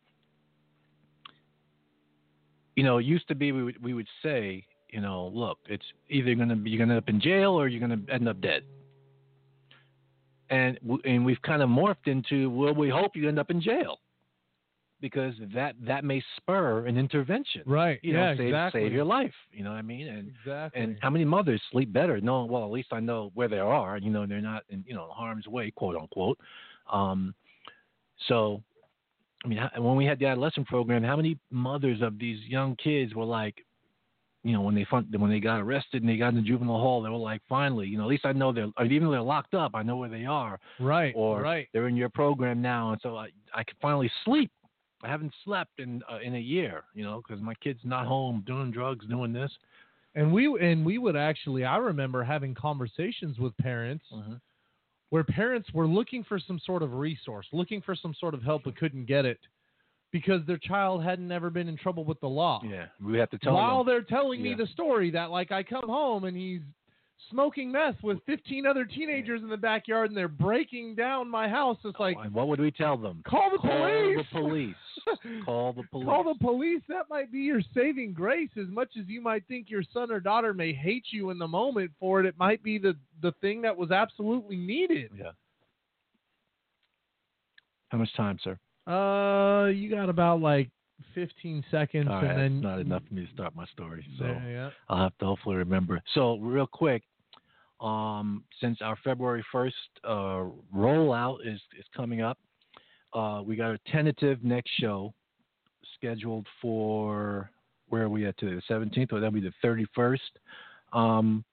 you know it used to be we would we would say you know look it's either going to be you're going to end up in jail or you're going to end up dead and and we've kind of morphed into well we hope you end up in jail because that that may spur an intervention Right. you know yeah. save exactly. save your life you know what i mean and Exactly. and how many mothers sleep better knowing, well, at least I know where they are. You know, they're not in, you know, harm's way, quote unquote. Um, so, I mean, when we had the adolescent program, how many mothers of these young kids were like, you know, when they fun- when they got arrested and they got in the juvenile hall, they were like, finally, you know, at least I know they're, even though they're locked up, I know where they are, right. or right. they're in your program now, and so I I can finally sleep. I haven't slept in uh, in a year, you know, because my kid's not home doing drugs, doing this. And we and we would actually I remember having conversations with parents Mm-hmm. where parents were looking for some sort of resource, looking for some sort of help but couldn't get it because their child hadn't ever been in trouble with the law. Yeah, we have to tell While them. they're telling me the story that like I come home and he's smoking meth with 15 other teenagers in the backyard and they're breaking down my house. It's like And what would we tell them? call the Call police. the police. *laughs* Call the police. Call the police. That might be your saving grace. As much as you might think your son or daughter may hate you in the moment for it, it might be the the thing that was absolutely needed. Yeah. How much time, sir? Uh, you got about like 15 seconds, All and right, then that's not enough for me to start my story. So Yeah, yeah. I'll have to hopefully remember. So real quick, um, since our February first uh, rollout is is coming up, uh, we got a tentative next show scheduled for where are we at today? The seventeenth, or that'll be the thirty first. Um,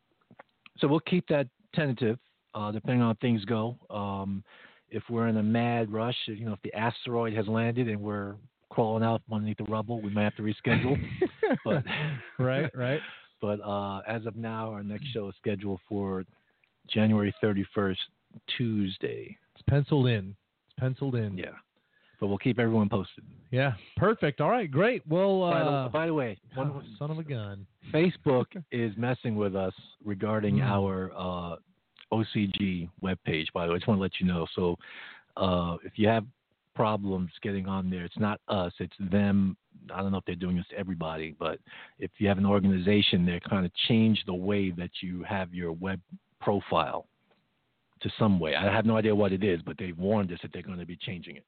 so we'll keep that tentative, uh, depending on how things go. Um, if we're in a mad rush, you know, if the asteroid has landed and we're crawling out underneath the rubble, we might have to reschedule. but *laughs* right, right. But uh, as of now, our next show is scheduled for January 31st, Tuesday. It's penciled in. It's penciled in. Yeah. But we'll keep everyone posted. Yeah. Perfect. All right. Great. Well, by, uh, the, by the way, *laughs* one, oh, son of a gun. Facebook *laughs* is messing with us regarding Hmm. our uh, OCG webpage, by the way. I just want to let you know. So uh, if you have problems getting on there, it's not us, it's them. I don't know if they're doing this to everybody, but if you have an organization, they're kind of change the way that you have your web profile to some way. I have no idea what it is, but they've warned us that they're going to be changing it.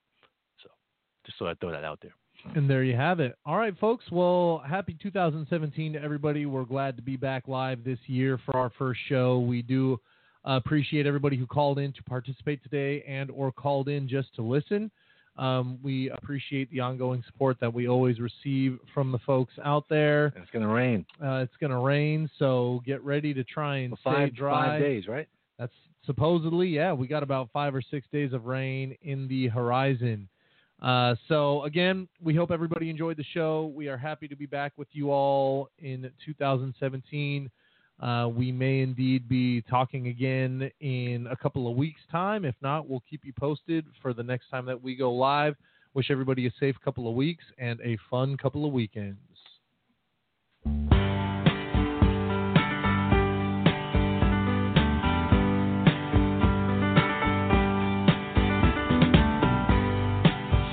So just so I throw that out there. And there you have it. All right, folks. Well, happy 2017 to everybody. We're glad to be back live this year for our first show. We do appreciate everybody who called in to participate today and or called in just to listen. Um, we appreciate the ongoing support that we always receive from the folks out there. It's going to rain. Uh, it's going to rain, so get ready to try and For five, stay dry. five days, right? That's supposedly, yeah, we got about five or six days of rain in the horizon. Uh, so again, we hope everybody enjoyed the show. We are happy to be back with you all in 2017. Uh, we may indeed be talking again in a couple of weeks' time. If not, we'll keep you posted for the next time that we go live. Wish everybody a safe couple of weeks and a fun couple of weekends.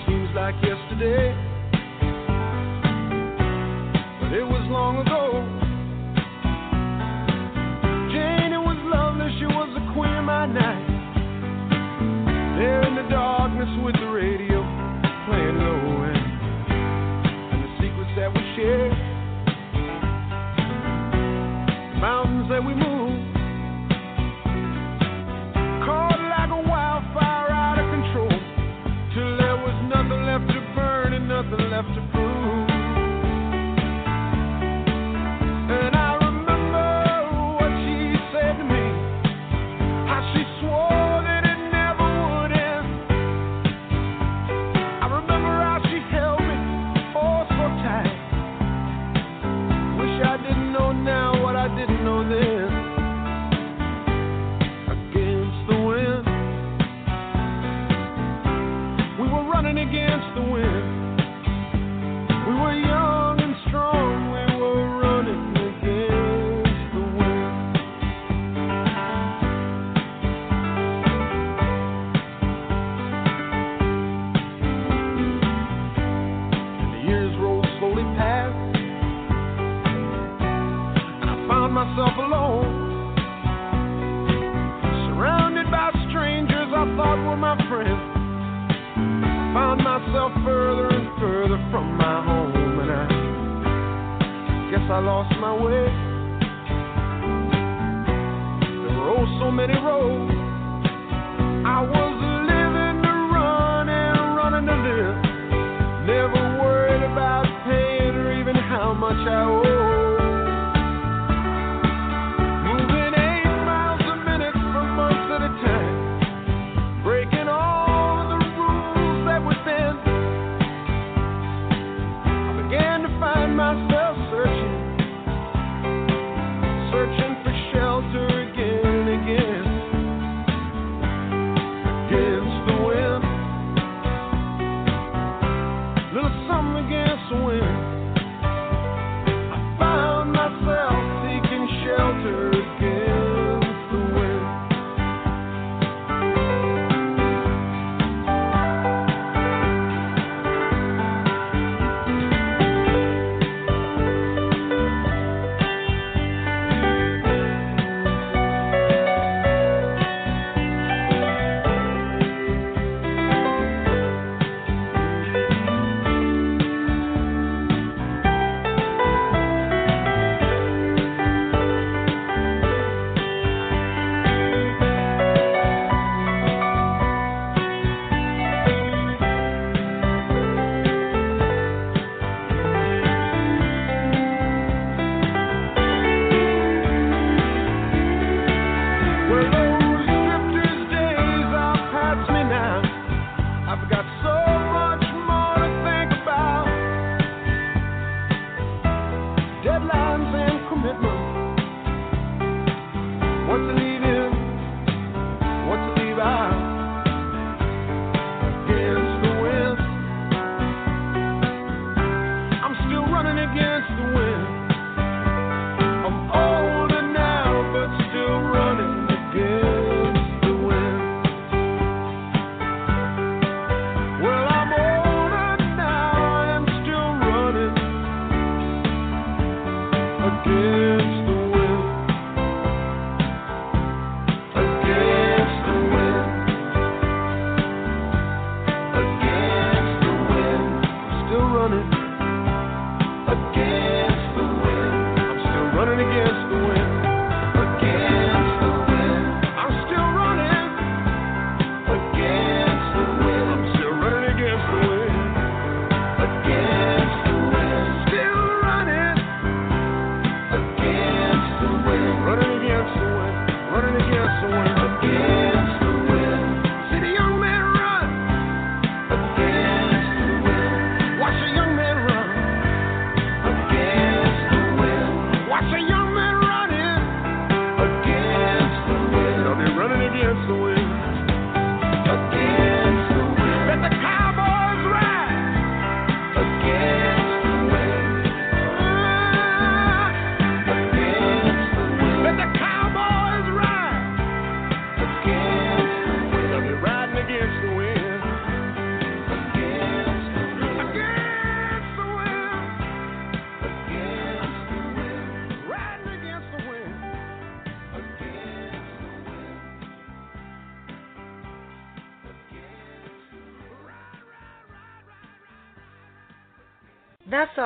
Seems like yesterday, I lost my way. There were oh so many roads. I was living to run and running to live. Never worried about paying or even how much I owed.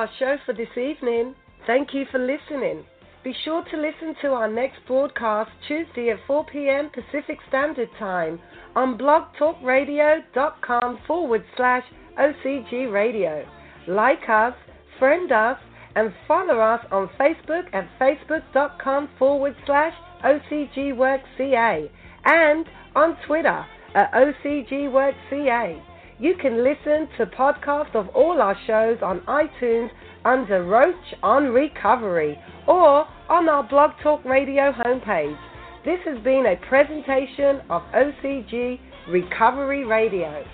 our show for this evening. Thank you for listening. Be sure to listen to our next broadcast Tuesday at 4 p.m. Pacific Standard Time on blogtalkradio.com forward slash OCG Radio. Like us, friend us, and follow us on Facebook at facebook.com forward slash OCGWorkCA and on Twitter at OCGWorkCA. You can listen to podcasts of all our shows on iTunes under Roach on Recovery or on our Blog Talk Radio homepage. This has been a presentation of OCG Recovery Radio.